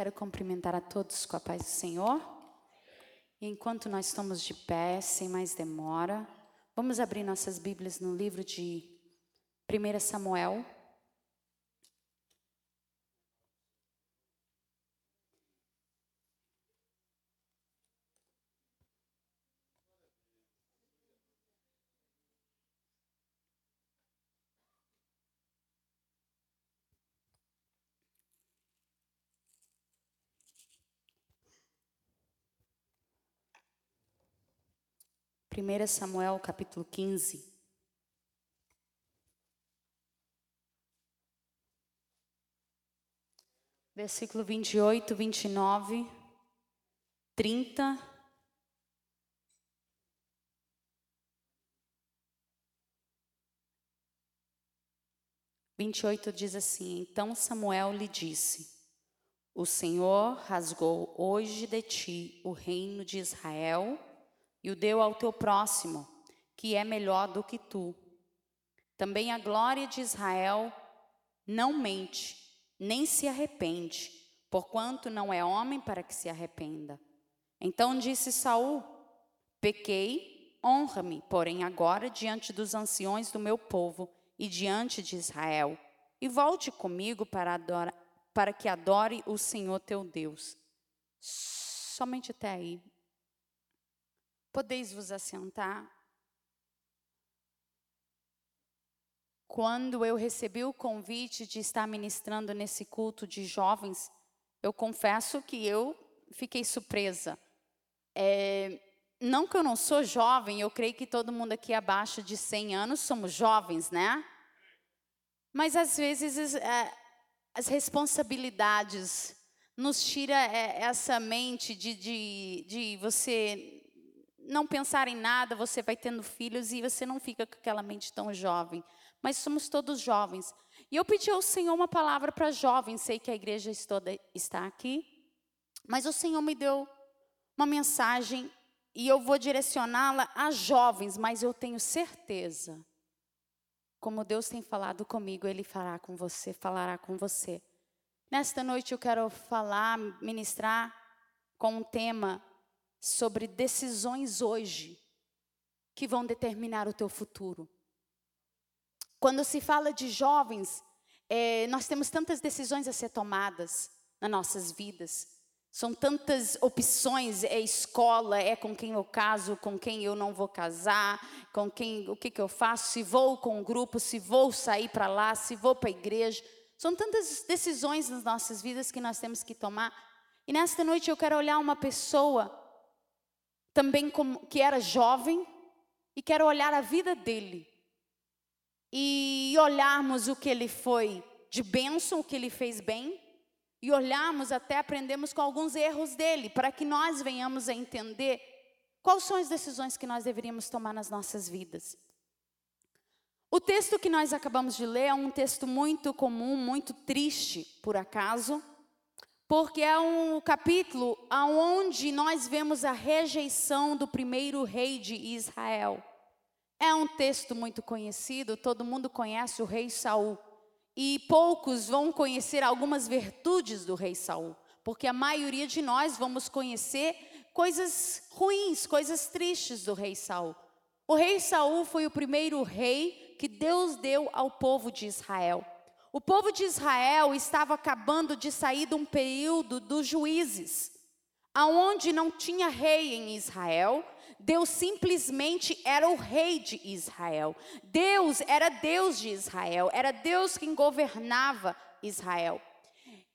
Quero cumprimentar a todos com a paz do Senhor. E enquanto nós estamos de pé, sem mais demora, vamos abrir nossas Bíblias no livro de 1 Samuel, 1 Samuel capítulo 15. Versículo 28, 29, 30. Vinte e oito diz assim: Então Samuel lhe disse: O Senhor rasgou hoje de ti o reino de Israel e o deu ao teu próximo, que é melhor do que tu. Também a glória de Israel não mente, nem se arrepende, porquanto não é homem para que se arrependa. Então disse Saul: Pequei, honra-me, porém agora diante dos anciões do meu povo e diante de Israel, e volte comigo para, para que adore o Senhor teu Deus. Somente até aí. Podeis vos assentar? Quando eu recebi o convite de estar ministrando nesse culto de jovens, eu confesso que eu fiquei surpresa. É, não que eu não sou jovem, eu creio que todo mundo aqui abaixo de 100 anos somos jovens, né? Mas às vezes é, as responsabilidades nos tira é, essa mente de, de, de você não pensar em nada, você vai tendo filhos e você não fica com aquela mente tão jovem. Mas somos todos jovens. E eu pedi ao Senhor uma palavra para jovens, sei que a igreja toda está aqui, mas o Senhor me deu uma mensagem e eu vou direcioná-la a jovens, mas eu tenho certeza, como Deus tem falado comigo, Ele fará com você, falará com você. Nesta noite eu quero falar, ministrar com um tema sobre decisões hoje que vão determinar o teu futuro. Quando se fala de jovens, é, nós temos tantas decisões a ser tomadas nas nossas vidas. São tantas opções, é escola, é com quem eu caso, com quem eu não vou casar, com quem, o que, que eu faço, se vou com um grupo, se vou sair para lá, se vou para a igreja. São tantas decisões nas nossas vidas que nós temos que tomar. E nesta noite eu quero olhar uma pessoa também como, que era jovem, e quero olhar a vida dele. E olharmos o que ele foi de bênção, o que ele fez bem, e olharmos até aprendemos com alguns erros dele, para que nós venhamos a entender quais são as decisões que nós deveríamos tomar nas nossas vidas. O texto que nós acabamos de ler é um texto muito comum, muito triste, por acaso, porque é um capítulo onde nós vemos a rejeição do primeiro rei de Israel. É um texto muito conhecido, todo mundo conhece o rei Saul. E poucos vão conhecer algumas virtudes do rei Saul, porque a maioria de nós vamos conhecer coisas ruins, coisas tristes do rei Saul. O rei Saul foi o primeiro rei que Deus deu ao povo de Israel. O povo de Israel estava acabando de sair de um período dos juízes, aonde não tinha rei em Israel. Deus simplesmente era o rei de Israel. Deus era Deus de Israel, era Deus quem governava Israel.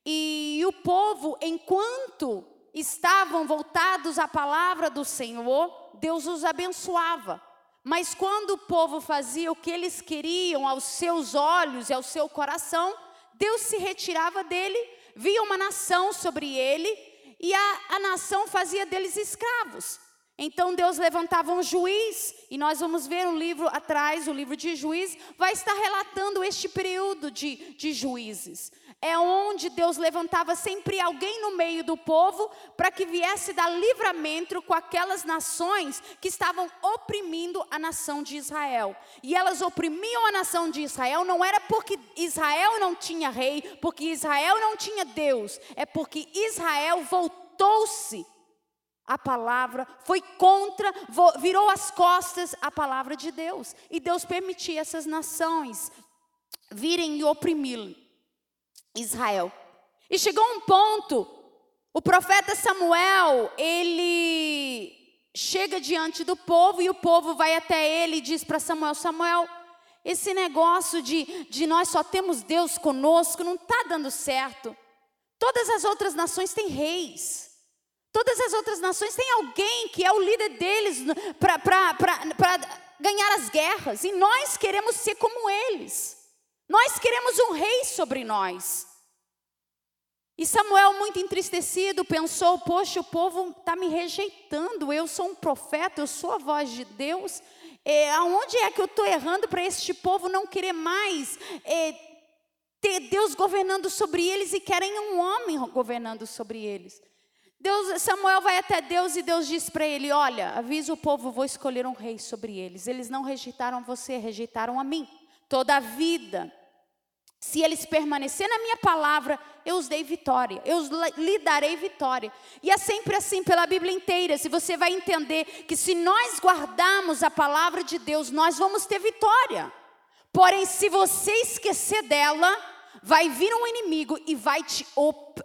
E o povo, enquanto estavam voltados à palavra do Senhor, Deus os abençoava. Mas quando o povo fazia o que eles queriam aos seus olhos e ao seu coração, Deus se retirava dele, via uma nação sobre ele e a, a nação fazia deles escravos. Então Deus levantava um juiz, e nós vamos ver o livro atrás, o livro de juiz, vai estar relatando este período de, de juízes. É onde Deus levantava sempre alguém no meio do povo para que viesse dar livramento com aquelas nações que estavam oprimindo a nação de Israel. E elas oprimiam a nação de Israel não era porque Israel não tinha rei, porque Israel não tinha Deus, é porque Israel voltou-se a palavra, foi contra, virou as costas à palavra de Deus. E Deus permitia essas nações virem e oprimir Israel. E chegou um ponto, o profeta Samuel, ele chega diante do povo e o povo vai até ele e diz para Samuel: Samuel, esse negócio de, de nós só temos Deus conosco não está dando certo. Todas as outras nações têm reis. Todas as outras nações têm alguém que é o líder deles para ganhar as guerras, e nós queremos ser como eles. Nós queremos um rei sobre nós. E Samuel, muito entristecido, pensou: Poxa, o povo está me rejeitando. Eu sou um profeta, eu sou a voz de Deus. É, aonde é que eu estou errando para este povo não querer mais é, ter Deus governando sobre eles e querem um homem governando sobre eles? Deus, Samuel vai até Deus e Deus diz para ele: Olha, avisa o povo, vou escolher um rei sobre eles. Eles não rejeitaram você, rejeitaram a mim. Toda a vida. Se eles permanecerem na minha palavra, eu os dei vitória, eu lhe darei vitória. E é sempre assim pela Bíblia inteira. Se você vai entender que se nós guardarmos a palavra de Deus, nós vamos ter vitória. Porém, se você esquecer dela, vai vir um inimigo e vai te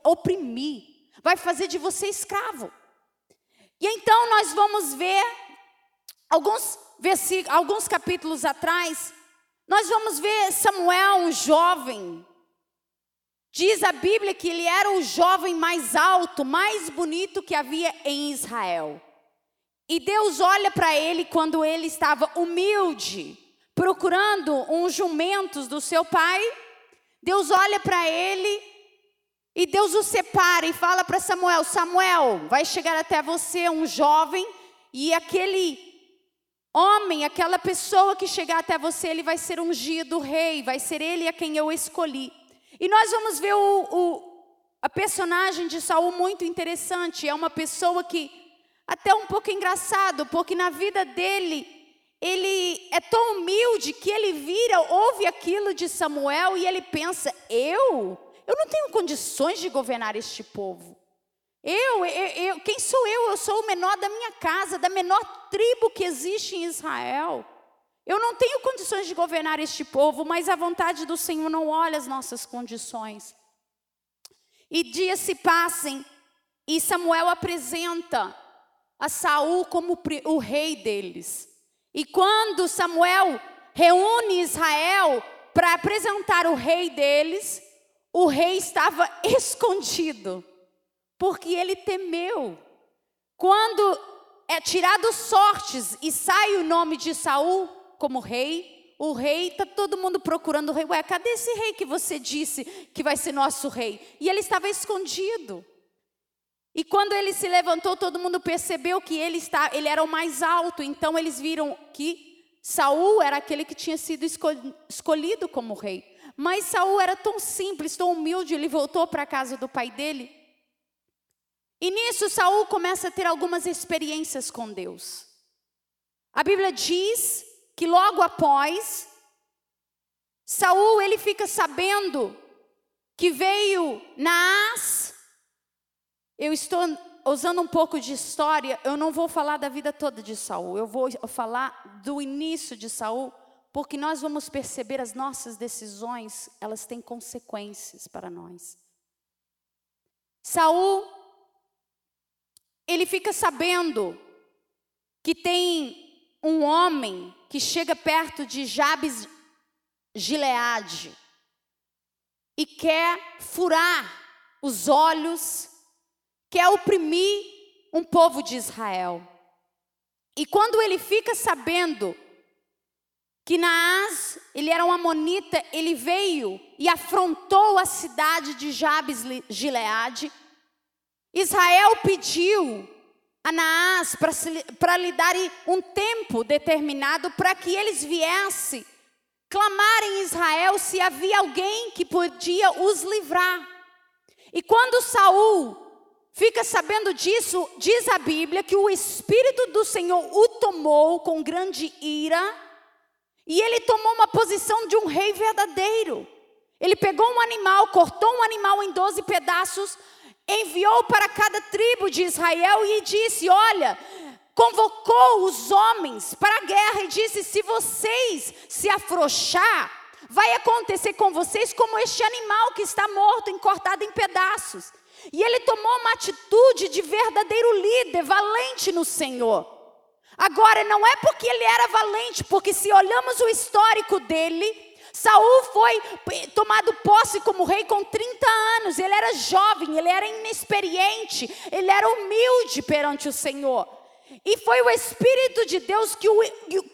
oprimir vai fazer de você escravo. E então nós vamos ver alguns alguns capítulos atrás, nós vamos ver Samuel, um jovem. Diz a Bíblia que ele era o jovem mais alto, mais bonito que havia em Israel. E Deus olha para ele quando ele estava humilde, procurando uns jumentos do seu pai. Deus olha para ele e Deus o separa e fala para Samuel: Samuel, vai chegar até você um jovem, e aquele homem, aquela pessoa que chegar até você, ele vai ser ungido rei, vai ser ele a quem eu escolhi. E nós vamos ver o, o, a personagem de Saul muito interessante. É uma pessoa que, até um pouco engraçado, porque na vida dele, ele é tão humilde que ele vira, ouve aquilo de Samuel e ele pensa: eu? Eu não tenho condições de governar este povo. Eu, eu, eu, quem sou eu? Eu sou o menor da minha casa, da menor tribo que existe em Israel. Eu não tenho condições de governar este povo, mas a vontade do Senhor não olha as nossas condições. E dias se passem e Samuel apresenta a Saul como o rei deles. E quando Samuel reúne Israel para apresentar o rei deles, o rei estava escondido, porque ele temeu. Quando é tirado sortes e sai o nome de Saul como rei, o rei está todo mundo procurando o rei. Ué, cadê esse rei que você disse que vai ser nosso rei? E ele estava escondido. E quando ele se levantou, todo mundo percebeu que ele está, ele era o mais alto. Então eles viram que Saul era aquele que tinha sido escolhido como rei. Mas Saul era tão simples, tão humilde, ele voltou para a casa do pai dele. E nisso Saul começa a ter algumas experiências com Deus. A Bíblia diz que logo após Saul ele fica sabendo que veio Naás. Eu estou usando um pouco de história, eu não vou falar da vida toda de Saul, eu vou falar do início de Saul, porque nós vamos perceber as nossas decisões, elas têm consequências para nós. Saul, ele fica sabendo que tem um homem que chega perto de Jabes Gileade e quer furar os olhos, quer oprimir um povo de Israel. E quando ele fica sabendo que Naás, ele era um amonita, ele veio e afrontou a cidade de Jabes Gileade. Israel pediu Anaás para lhe dar um tempo determinado para que eles viessem clamar em Israel se havia alguém que podia os livrar. E quando Saul fica sabendo disso, diz a Bíblia que o Espírito do Senhor o tomou com grande ira, e ele tomou uma posição de um rei verdadeiro. Ele pegou um animal, cortou um animal em doze pedaços, enviou para cada tribo de Israel e disse: Olha, convocou os homens para a guerra e disse: Se vocês se afrouxar, vai acontecer com vocês como este animal que está morto, encortado em pedaços. E ele tomou uma atitude de verdadeiro líder, valente no Senhor. Agora, não é porque ele era valente, porque se olhamos o histórico dele, Saul foi tomado posse como rei com 30 anos. Ele era jovem, ele era inexperiente, ele era humilde perante o Senhor. E foi o Espírito de Deus que o,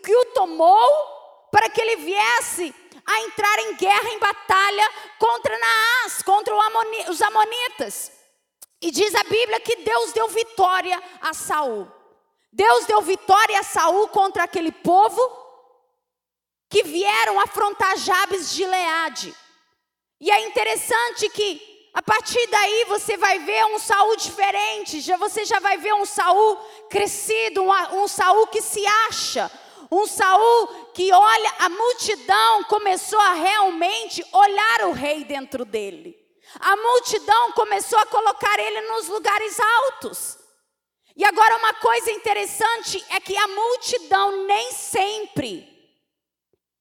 que o tomou para que ele viesse a entrar em guerra, em batalha contra Naás, contra os amonitas. E diz a Bíblia que Deus deu vitória a Saul. Deus deu vitória a Saul contra aquele povo que vieram afrontar Jabes de Leade. E é interessante que a partir daí você vai ver um Saul diferente, já você já vai ver um Saul crescido, um, um Saul que se acha, um Saul que olha, a multidão começou a realmente olhar o rei dentro dele. A multidão começou a colocar ele nos lugares altos. E agora uma coisa interessante é que a multidão nem sempre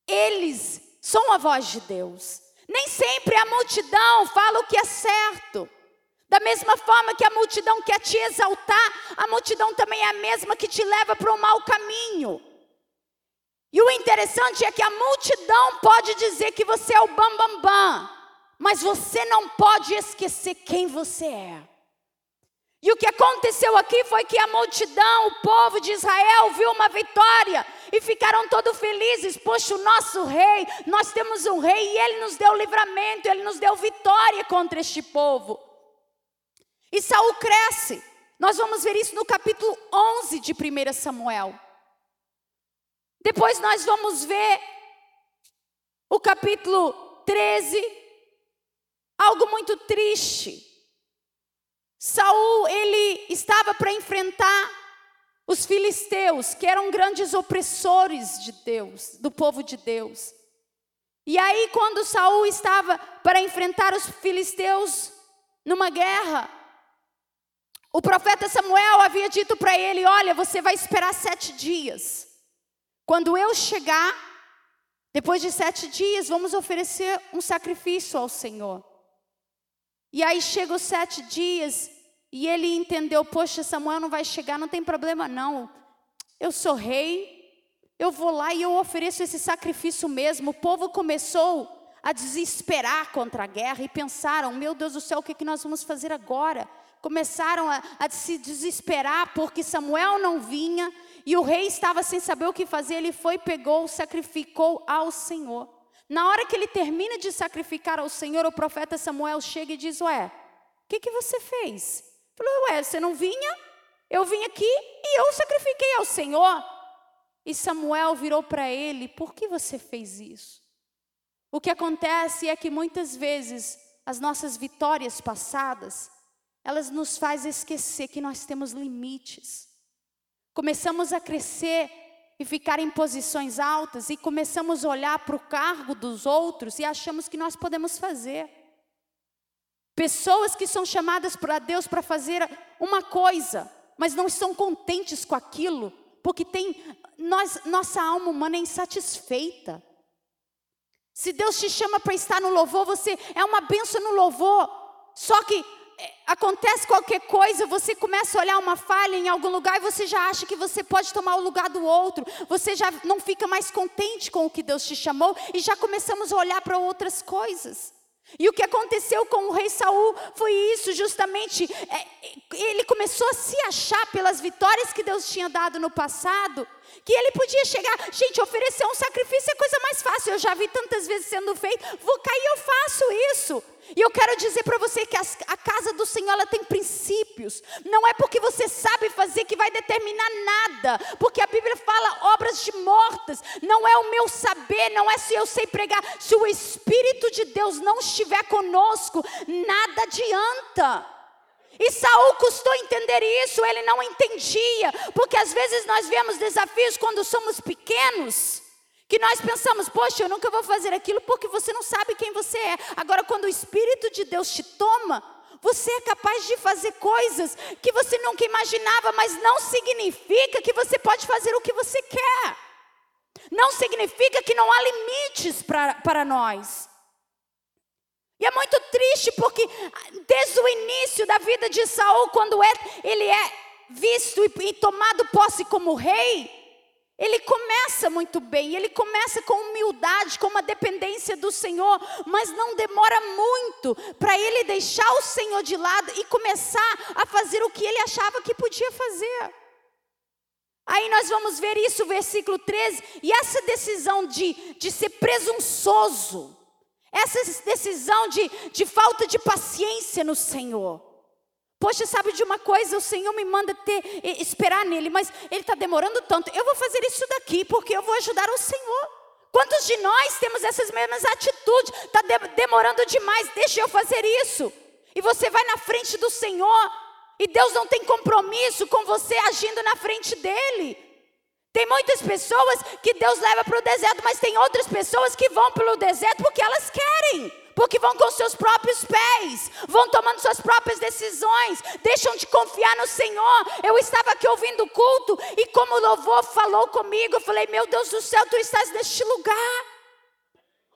eles são a voz de Deus. Nem sempre a multidão fala o que é certo. Da mesma forma que a multidão quer te exaltar, a multidão também é a mesma que te leva para o mau caminho. E o interessante é que a multidão pode dizer que você é o bambambam, bam, bam, mas você não pode esquecer quem você é. E o que aconteceu aqui foi que a multidão, o povo de Israel, viu uma vitória e ficaram todos felizes. Poxa, o nosso rei, nós temos um rei e ele nos deu livramento, ele nos deu vitória contra este povo. E Saul cresce. Nós vamos ver isso no capítulo 11 de 1 Samuel. Depois nós vamos ver o capítulo 13, algo muito triste. Saul, ele estava para enfrentar os filisteus, que eram grandes opressores de Deus, do povo de Deus. E aí, quando Saul estava para enfrentar os filisteus numa guerra, o profeta Samuel havia dito para ele: Olha, você vai esperar sete dias. Quando eu chegar, depois de sete dias, vamos oferecer um sacrifício ao Senhor. E aí chega os sete dias e ele entendeu: poxa, Samuel não vai chegar, não tem problema não. Eu sou rei, eu vou lá e eu ofereço esse sacrifício mesmo. O povo começou a desesperar contra a guerra e pensaram: meu Deus do céu, o que, é que nós vamos fazer agora? Começaram a, a se desesperar porque Samuel não vinha e o rei estava sem saber o que fazer. Ele foi, pegou, sacrificou ao Senhor. Na hora que ele termina de sacrificar ao Senhor, o profeta Samuel chega e diz: Ué, o que, que você fez? Falou, ué, você não vinha? Eu vim aqui e eu sacrifiquei ao Senhor. E Samuel virou para ele: Por que você fez isso? O que acontece é que muitas vezes as nossas vitórias passadas, elas nos faz esquecer que nós temos limites. Começamos a crescer e ficar em posições altas e começamos a olhar para o cargo dos outros e achamos que nós podemos fazer. Pessoas que são chamadas para Deus para fazer uma coisa, mas não estão contentes com aquilo, porque tem nós, nossa alma humana é insatisfeita. Se Deus te chama para estar no louvor, você é uma benção no louvor. Só que acontece qualquer coisa, você começa a olhar uma falha em algum lugar e você já acha que você pode tomar o lugar do outro. Você já não fica mais contente com o que Deus te chamou e já começamos a olhar para outras coisas. E o que aconteceu com o rei Saul foi isso, justamente, é, ele começou a se achar pelas vitórias que Deus tinha dado no passado, Que ele podia chegar, gente, oferecer um sacrifício é coisa mais fácil. Eu já vi tantas vezes sendo feito, vou cair, eu faço isso. E eu quero dizer para você que a casa do Senhor ela tem princípios. Não é porque você sabe fazer que vai determinar nada. Porque a Bíblia fala obras de mortas. Não é o meu saber, não é se eu sei pregar. Se o Espírito de Deus não estiver conosco, nada adianta. E Saul custou entender isso, ele não entendia, porque às vezes nós vemos desafios quando somos pequenos, que nós pensamos, poxa, eu nunca vou fazer aquilo porque você não sabe quem você é. Agora, quando o Espírito de Deus te toma, você é capaz de fazer coisas que você nunca imaginava, mas não significa que você pode fazer o que você quer. Não significa que não há limites para nós. E é muito triste porque desde o início da vida de Saul, quando é, ele é visto e, e tomado posse como rei, ele começa muito bem, ele começa com humildade, com uma dependência do Senhor, mas não demora muito para ele deixar o Senhor de lado e começar a fazer o que ele achava que podia fazer. Aí nós vamos ver isso, versículo 13, e essa decisão de, de ser presunçoso, essa decisão de, de falta de paciência no Senhor. Poxa, sabe de uma coisa? O Senhor me manda ter, esperar nele, mas ele está demorando tanto. Eu vou fazer isso daqui porque eu vou ajudar o Senhor. Quantos de nós temos essas mesmas atitudes? Está de, demorando demais, deixa eu fazer isso. E você vai na frente do Senhor, e Deus não tem compromisso com você agindo na frente dele. Tem muitas pessoas que Deus leva para o deserto, mas tem outras pessoas que vão pelo deserto porque elas querem, porque vão com seus próprios pés, vão tomando suas próprias decisões, deixam de confiar no Senhor. Eu estava aqui ouvindo o culto e como o louvor falou comigo, eu falei: Meu Deus do céu, tu estás neste lugar.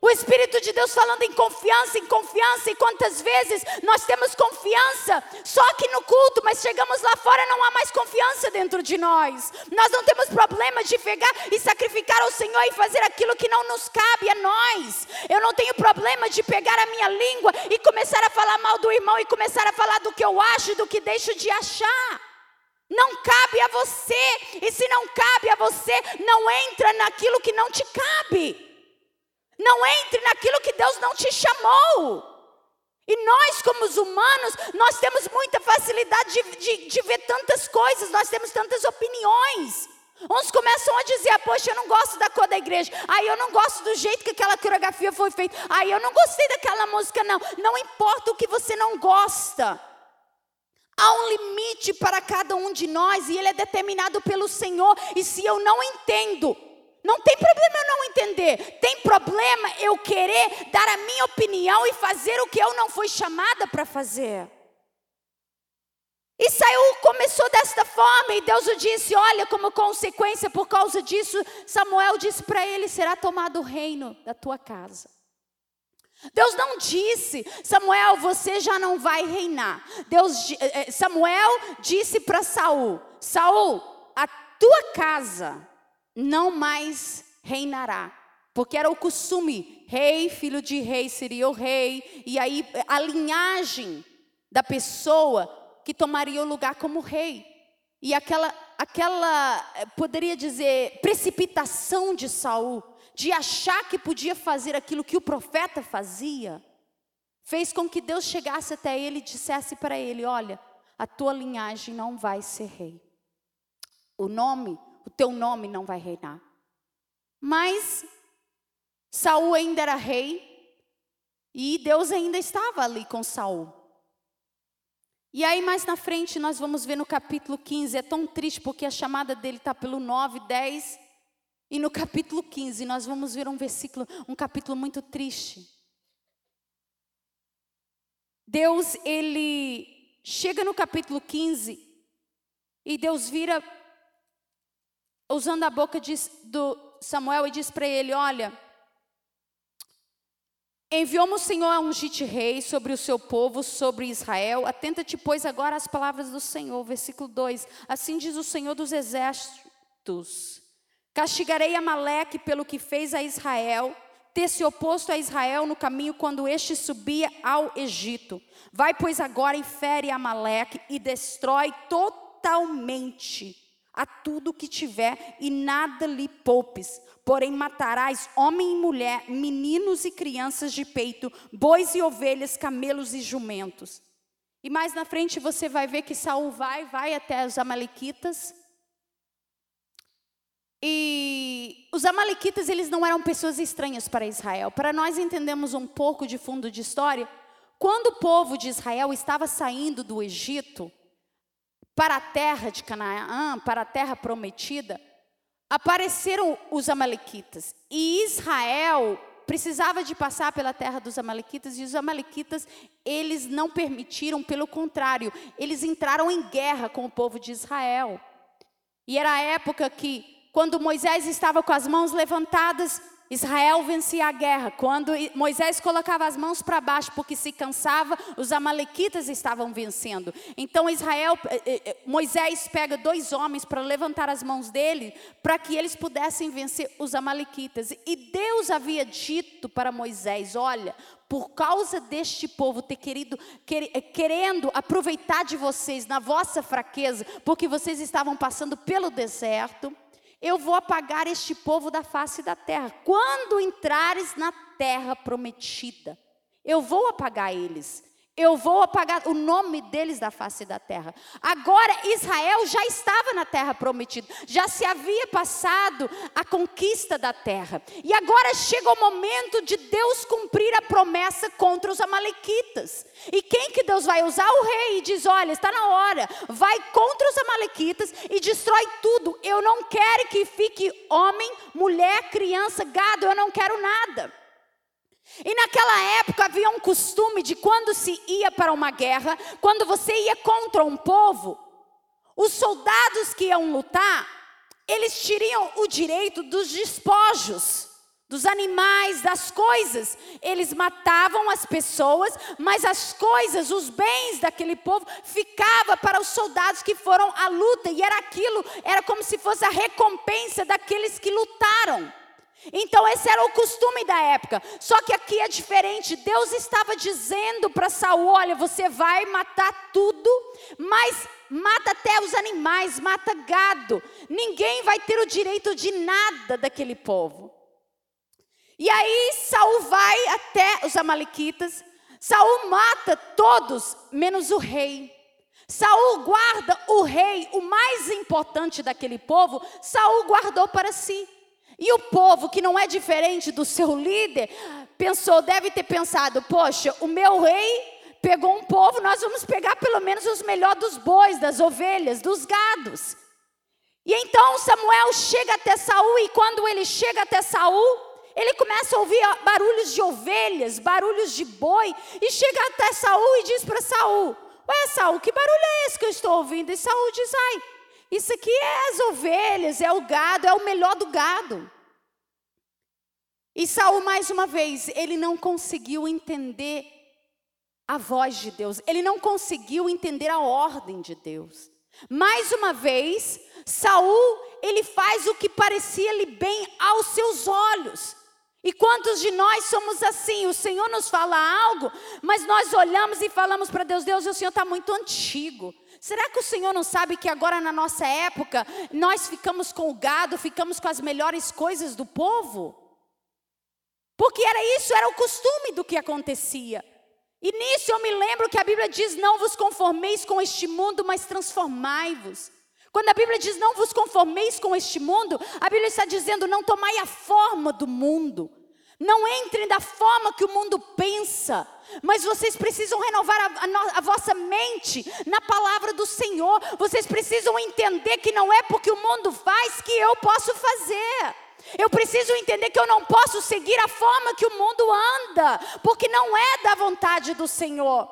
O Espírito de Deus falando em confiança, em confiança, e quantas vezes nós temos confiança só aqui no culto, mas chegamos lá fora não há mais confiança dentro de nós. Nós não temos problema de pegar e sacrificar ao Senhor e fazer aquilo que não nos cabe a nós. Eu não tenho problema de pegar a minha língua e começar a falar mal do irmão e começar a falar do que eu acho e do que deixo de achar. Não cabe a você, e se não cabe a você, não entra naquilo que não te cabe. Não entre naquilo que Deus não te chamou. E nós, como os humanos, nós temos muita facilidade de, de, de, ver tantas coisas, nós temos tantas opiniões. Uns começam a dizer, ah, poxa, eu não gosto da cor da igreja. Aí eu não gosto do jeito que aquela coreografia foi feita. Aí eu não gostei daquela música, não. Não importa o que você não gosta. Há um limite para cada um de nós e ele é determinado pelo Senhor. E se eu não entendo não tem problema eu não entender. Tem problema eu querer dar a minha opinião e fazer o que eu não fui chamada para fazer. E Saul começou desta forma, e Deus o disse: Olha, como consequência, por causa disso, Samuel disse para ele: Será tomado o reino da tua casa. Deus não disse, Samuel, você já não vai reinar. Deus, eh, eh, Samuel disse para Saul: Saul, a tua casa não mais reinará. Porque era o costume, rei, filho de rei seria o rei, e aí a linhagem da pessoa que tomaria o lugar como rei. E aquela, aquela eh, poderia dizer, precipitação de Saul, de achar que podia fazer aquilo que o profeta fazia, fez com que Deus chegasse até ele e dissesse para ele: Olha, a tua linhagem não vai ser rei. O nome o teu nome não vai reinar. Mas Saul ainda era rei e Deus ainda estava ali com Saul. E aí mais na frente nós vamos ver no capítulo 15, é tão triste porque a chamada dele está pelo 9, 10 e no capítulo 15 nós vamos ver um versículo, um capítulo muito triste. Deus, ele chega no capítulo 15 e Deus vira usando a boca de, do Samuel e diz para ele: Olha, enviou-me o Senhor a ungir rei sobre o seu povo, sobre Israel. Atenta-te, pois, agora às palavras do Senhor. Versículo 2: Assim diz o Senhor dos exércitos: Castigarei Amaleque pelo que fez a Israel, ter se oposto a Israel no caminho quando este subia ao Egito. Vai, pois, agora e fere Amaleque e destrói totalmente a tudo que tiver e nada lhe poupes. Porém matarás homem e mulher, meninos e crianças de peito, bois e ovelhas, camelos e jumentos. E mais na frente você vai ver que Saul vai, vai até os amalequitas. E os amalequitas, eles não eram pessoas estranhas para Israel. Para nós entendermos um pouco de fundo de história, quando o povo de Israel estava saindo do Egito para a terra de Canaã, para a terra prometida, apareceram os amalequitas. E Israel precisava de passar pela terra dos amalequitas e os amalequitas, eles não permitiram, pelo contrário, eles entraram em guerra com o povo de Israel. E era a época que, quando Moisés estava com as mãos levantadas, Israel vencia a guerra. Quando Moisés colocava as mãos para baixo porque se cansava, os amalequitas estavam vencendo. Então Israel, eh, eh, eh, Moisés pega dois homens para levantar as mãos dele, para que eles pudessem vencer os amalequitas. E Deus havia dito para Moisés: Olha, por causa deste povo ter querido, querendo aproveitar de vocês na vossa fraqueza, porque vocês estavam passando pelo deserto eu vou apagar este povo da face da terra. Quando entrares na terra prometida, eu vou apagar eles eu vou apagar o nome deles da face da terra. Agora, Israel já estava na terra prometida, já se havia passado a conquista da terra. E agora chega o momento de Deus cumprir a promessa contra os Amalequitas. E quem que Deus vai usar? O rei. E diz: Olha, está na hora, vai contra os Amalequitas e destrói tudo. Eu não quero que fique homem, mulher, criança, gado, eu não quero nada. E naquela época havia um costume de quando se ia para uma guerra, quando você ia contra um povo, os soldados que iam lutar, eles tinham o direito dos despojos, dos animais, das coisas. Eles matavam as pessoas, mas as coisas, os bens daquele povo ficava para os soldados que foram à luta, e era aquilo, era como se fosse a recompensa daqueles que lutaram. Então esse era o costume da época. Só que aqui é diferente. Deus estava dizendo para Saul: olha, você vai matar tudo, mas mata até os animais, mata gado. Ninguém vai ter o direito de nada daquele povo. E aí Saul vai até os amalequitas. Saul mata todos, menos o rei. Saul guarda o rei, o mais importante daquele povo, Saul guardou para si. E o povo, que não é diferente do seu líder, pensou, deve ter pensado: poxa, o meu rei pegou um povo, nós vamos pegar pelo menos os melhores dos bois, das ovelhas, dos gados. E então Samuel chega até Saul, e quando ele chega até Saul, ele começa a ouvir barulhos de ovelhas, barulhos de boi, e chega até Saul e diz para Saul: Ué, Saul, que barulho é esse que eu estou ouvindo? E Saul diz: Ai, isso aqui é as ovelhas, é o gado, é o melhor do gado. E Saul, mais uma vez, ele não conseguiu entender a voz de Deus, ele não conseguiu entender a ordem de Deus. Mais uma vez, Saul, ele faz o que parecia-lhe bem aos seus olhos. E quantos de nós somos assim? O Senhor nos fala algo, mas nós olhamos e falamos para Deus: Deus, o Senhor está muito antigo. Será que o Senhor não sabe que agora na nossa época nós ficamos com o gado, ficamos com as melhores coisas do povo? Porque era isso, era o costume do que acontecia. E nisso eu me lembro que a Bíblia diz: Não vos conformeis com este mundo, mas transformai-vos. Quando a Bíblia diz não vos conformeis com este mundo, a Bíblia está dizendo não tomai a forma do mundo. Não entrem da forma que o mundo pensa, mas vocês precisam renovar a, a, a, vossa mente na palavra do Senhor. Vocês precisam entender que não é porque o mundo faz que eu posso fazer. Eu preciso entender que eu não posso seguir a forma que o mundo anda, porque não é da vontade do Senhor.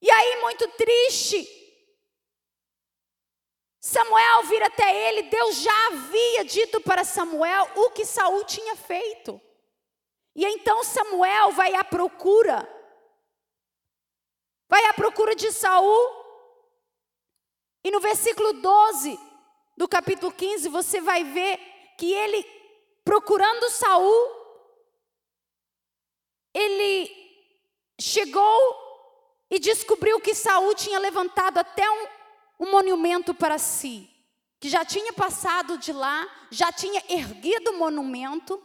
E aí, muito triste, Samuel vira até ele, Deus já havia dito para Samuel o que Saul tinha feito. E então Samuel vai à procura. Vai à procura de Saul. E no versículo 12 do capítulo 15, você vai ver que ele procurando Saul, ele chegou e descobriu que Saul tinha levantado até um um monumento para si, que já tinha passado de lá, já tinha erguido o monumento,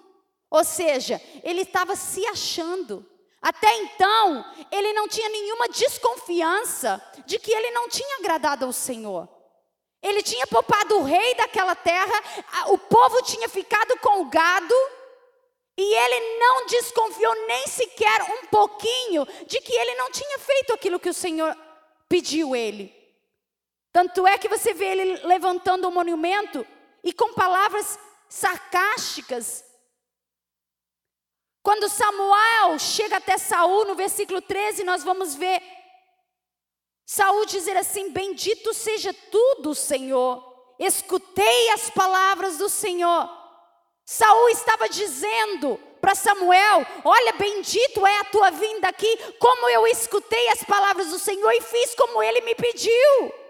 ou seja, ele estava se achando. Até então, ele não tinha nenhuma desconfiança de que ele não tinha agradado ao Senhor. Ele tinha poupado o rei daquela terra, o povo tinha ficado com o gado, e ele não desconfiou nem sequer um pouquinho de que ele não tinha feito aquilo que o Senhor pediu ele. Tanto é que você vê ele levantando o um monumento e com palavras sarcásticas. Quando Samuel chega até Saul, no versículo 13, nós vamos ver Saul dizer assim: Bendito seja tudo, Senhor. Escutei as palavras do Senhor. Saul estava dizendo para Samuel: Olha, bendito é a tua vinda aqui, como eu escutei as palavras do Senhor e fiz como ele me pediu.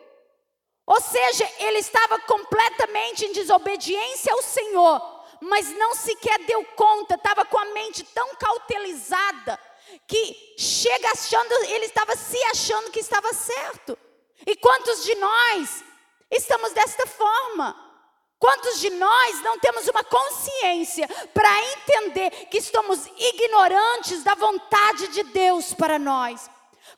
Ou seja, ele estava completamente em desobediência ao Senhor, mas não sequer deu conta, estava com a mente tão cautelizada que chega achando, ele estava se achando que estava certo. E quantos de nós estamos desta forma? Quantos de nós não temos uma consciência para entender que estamos ignorantes da vontade de Deus para nós?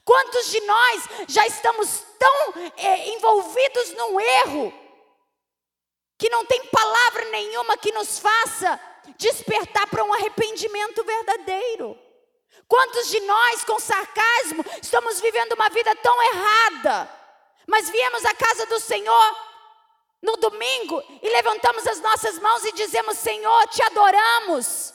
Quantos de nós já estamos tão é, envolvidos num erro que não tem palavra nenhuma que nos faça despertar para um arrependimento verdadeiro? Quantos de nós, com sarcasmo, estamos vivendo uma vida tão errada, mas viemos à casa do Senhor no domingo e levantamos as nossas mãos e dizemos: Senhor, te adoramos.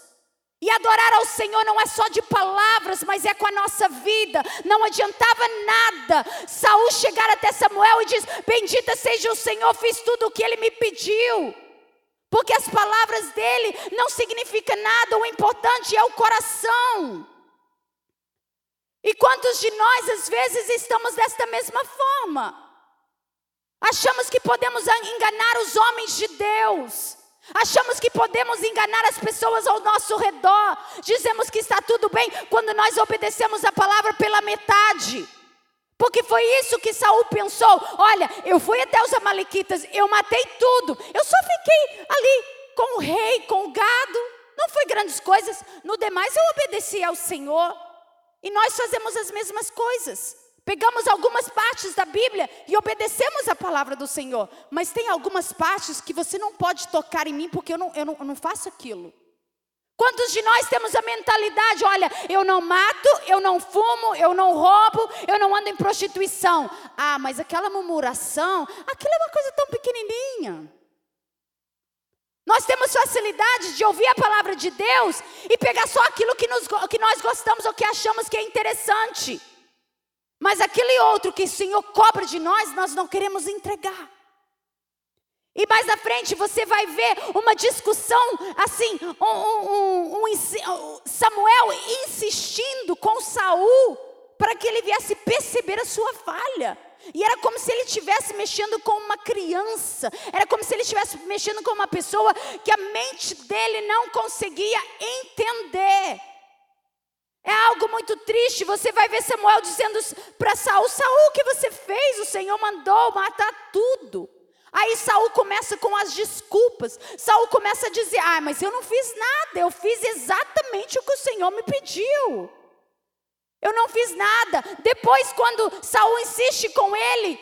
E adorar ao Senhor não é só de palavras, mas é com a nossa vida. Não adiantava nada Saul chegar até Samuel e diz: Bendita seja o Senhor, fiz tudo o que ele me pediu. Porque as palavras dele não significam nada, o importante é o coração. E quantos de nós às vezes estamos desta mesma forma? Achamos que podemos enganar os homens de Deus. Achamos que podemos enganar as pessoas ao nosso redor. Dizemos que está tudo bem quando nós obedecemos a palavra pela metade. Porque foi isso que Saul pensou. Olha, eu fui até os amalequitas, eu matei tudo. Eu só fiquei ali com o rei, com o gado. Não foi grandes coisas. No demais eu obedeci ao Senhor. E nós fazemos as mesmas coisas. Pegamos algumas partes da Bíblia e obedecemos a palavra do Senhor. Mas tem algumas partes que você não pode tocar em mim porque eu não, eu não, eu não faço aquilo. Quantos de nós temos a mentalidade, olha, eu não mato, eu não fumo, eu não roubo, eu não ando em prostituição. Ah, mas aquela murmuração, aquilo é uma coisa tão pequenininha. Nós temos facilidade de ouvir a palavra de Deus e pegar só aquilo que, nos, que nós gostamos ou que achamos que é interessante. Mas aquele outro que o Senhor cobra de nós, nós não queremos entregar. E mais à frente você vai ver uma discussão assim, um, um, um, Samuel insistindo com Saul para que ele viesse perceber a sua falha. E era como se ele estivesse mexendo com uma criança, era como se ele estivesse mexendo com uma pessoa que a mente dele não conseguia entender. É algo muito triste. Você vai ver Samuel dizendo para Saul: Saul, o que você fez? O Senhor mandou matar tudo. Aí Saul começa com as desculpas. Saul começa a dizer: Ah, mas eu não fiz nada, eu fiz exatamente o que o Senhor me pediu. Eu não fiz nada. Depois, quando Saul insiste com ele,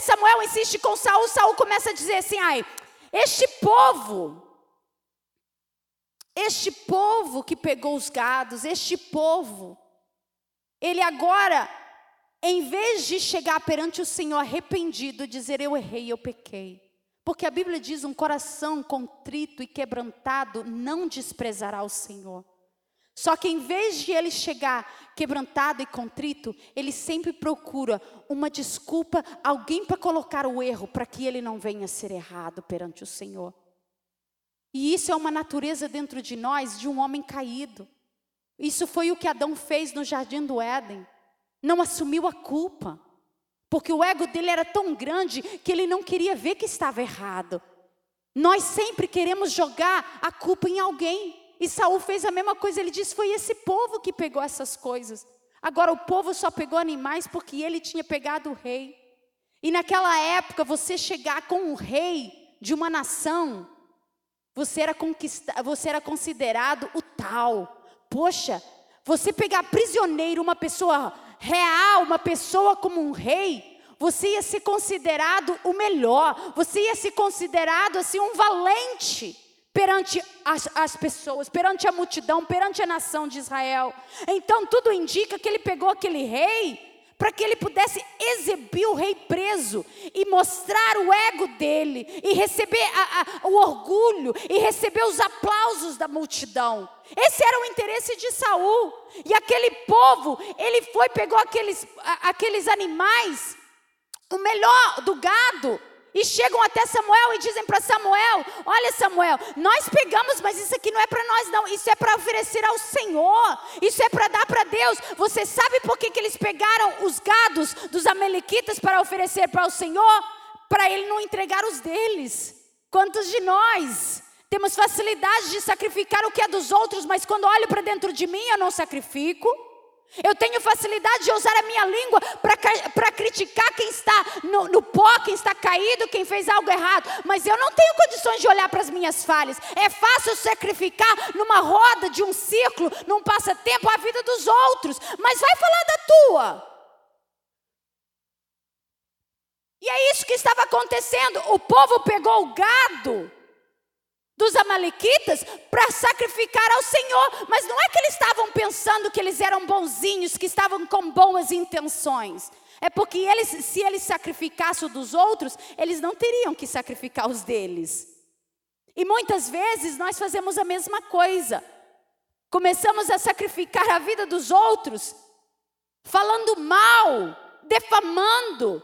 Samuel insiste com Saul, Saul começa a dizer assim: ai, este povo, este povo que pegou os gados, este povo, ele agora, em vez de chegar perante o Senhor arrependido, dizer eu errei, eu pequei. Porque a Bíblia diz: um coração contrito e quebrantado não desprezará o Senhor. Só que em vez de ele chegar quebrantado e contrito, ele sempre procura uma desculpa, alguém para colocar o erro, para que ele não venha ser errado perante o Senhor. E isso é uma natureza dentro de nós de um homem caído. Isso foi o que Adão fez no jardim do Éden. Não assumiu a culpa, porque o ego dele era tão grande que ele não queria ver que estava errado. Nós sempre queremos jogar a culpa em alguém. E Saul fez a mesma coisa, ele disse: foi esse povo que pegou essas coisas. Agora o povo só pegou animais porque ele tinha pegado o rei. E naquela época, você chegar com um rei de uma nação, você era, conquista, você era considerado o tal. Poxa, você pegar prisioneiro uma pessoa real, uma pessoa como um rei, você ia ser considerado o melhor, você ia ser considerado assim um valente perante as, as, pessoas, perante a multidão, perante a nação de Israel. Então tudo indica que ele pegou aquele rei para que ele pudesse exibir o rei preso e mostrar o ego dele e receber a, a, o orgulho e receber os aplausos da multidão. Esse era o interesse de Saul. E aquele povo, ele foi pegou aqueles, a, aqueles animais, o melhor do gado e chegam até Samuel e dizem para Samuel: Olha, Samuel, nós pegamos, mas isso aqui não é para nós, não. Isso é para oferecer ao Senhor. Isso é para dar para Deus. Você sabe por que, que eles pegaram os gados dos Amalequitas para oferecer para o Senhor? Para ele não entregar os deles. Quantos de nós temos facilidade de sacrificar o que é dos outros, mas quando olho para dentro de mim, eu não sacrifico? Eu tenho facilidade de usar a minha língua para criticar quem está no, no pó, quem está caído, quem fez algo errado. Mas eu não tenho condições de olhar para as minhas falhas. É fácil sacrificar numa roda de um círculo, num passatempo, a vida dos outros. Mas vai falar da tua. E é isso que estava acontecendo. O povo pegou o gado dos amalequitas para sacrificar ao Senhor, mas não é que eles estavam pensando que eles eram bonzinhos, que estavam com boas intenções. É porque eles, se eles sacrificassem dos outros, eles não teriam que sacrificar os deles. E muitas vezes nós fazemos a mesma coisa. Começamos a sacrificar a vida dos outros, falando mal, defamando,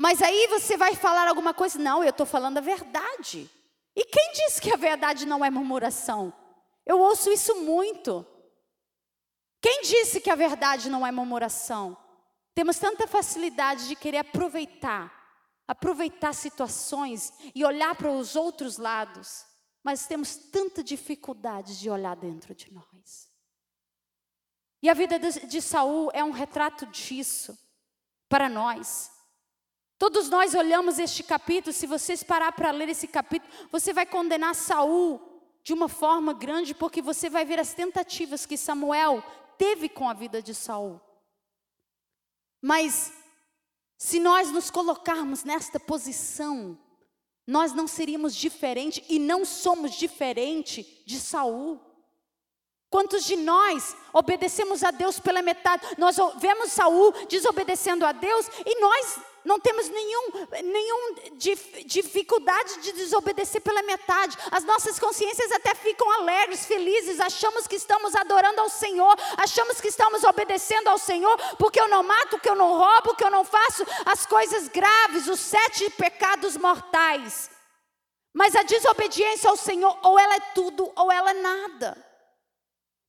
mas aí você vai falar alguma coisa, não, eu estou falando a verdade. E quem diz que a verdade não é murmuração? Eu ouço isso muito. Quem disse que a verdade não é murmuração? Temos tanta facilidade de querer aproveitar, aproveitar situações e olhar para os outros lados, mas temos tanta dificuldade de olhar dentro de nós. E a vida de Saul é um retrato disso para nós. Todos nós olhamos este capítulo, se vocês parar para ler esse capítulo, você vai condenar Saul de uma forma grande, porque você vai ver as tentativas que Samuel teve com a vida de Saul. Mas se nós nos colocarmos nesta posição, nós não seríamos diferente e não somos diferente de Saul. Quantos de nós obedecemos a Deus pela metade? Nós vemos Saul desobedecendo a Deus e nós não temos nenhum, nenhum dif, dificuldade de desobedecer pela metade. As nossas consciências até ficam alegres, felizes. Achamos que estamos adorando ao Senhor, achamos que estamos obedecendo ao Senhor, porque eu não mato, que eu não roubo, que eu não faço as coisas graves, os sete pecados mortais. Mas a desobediência ao Senhor, ou ela é tudo, ou ela é nada.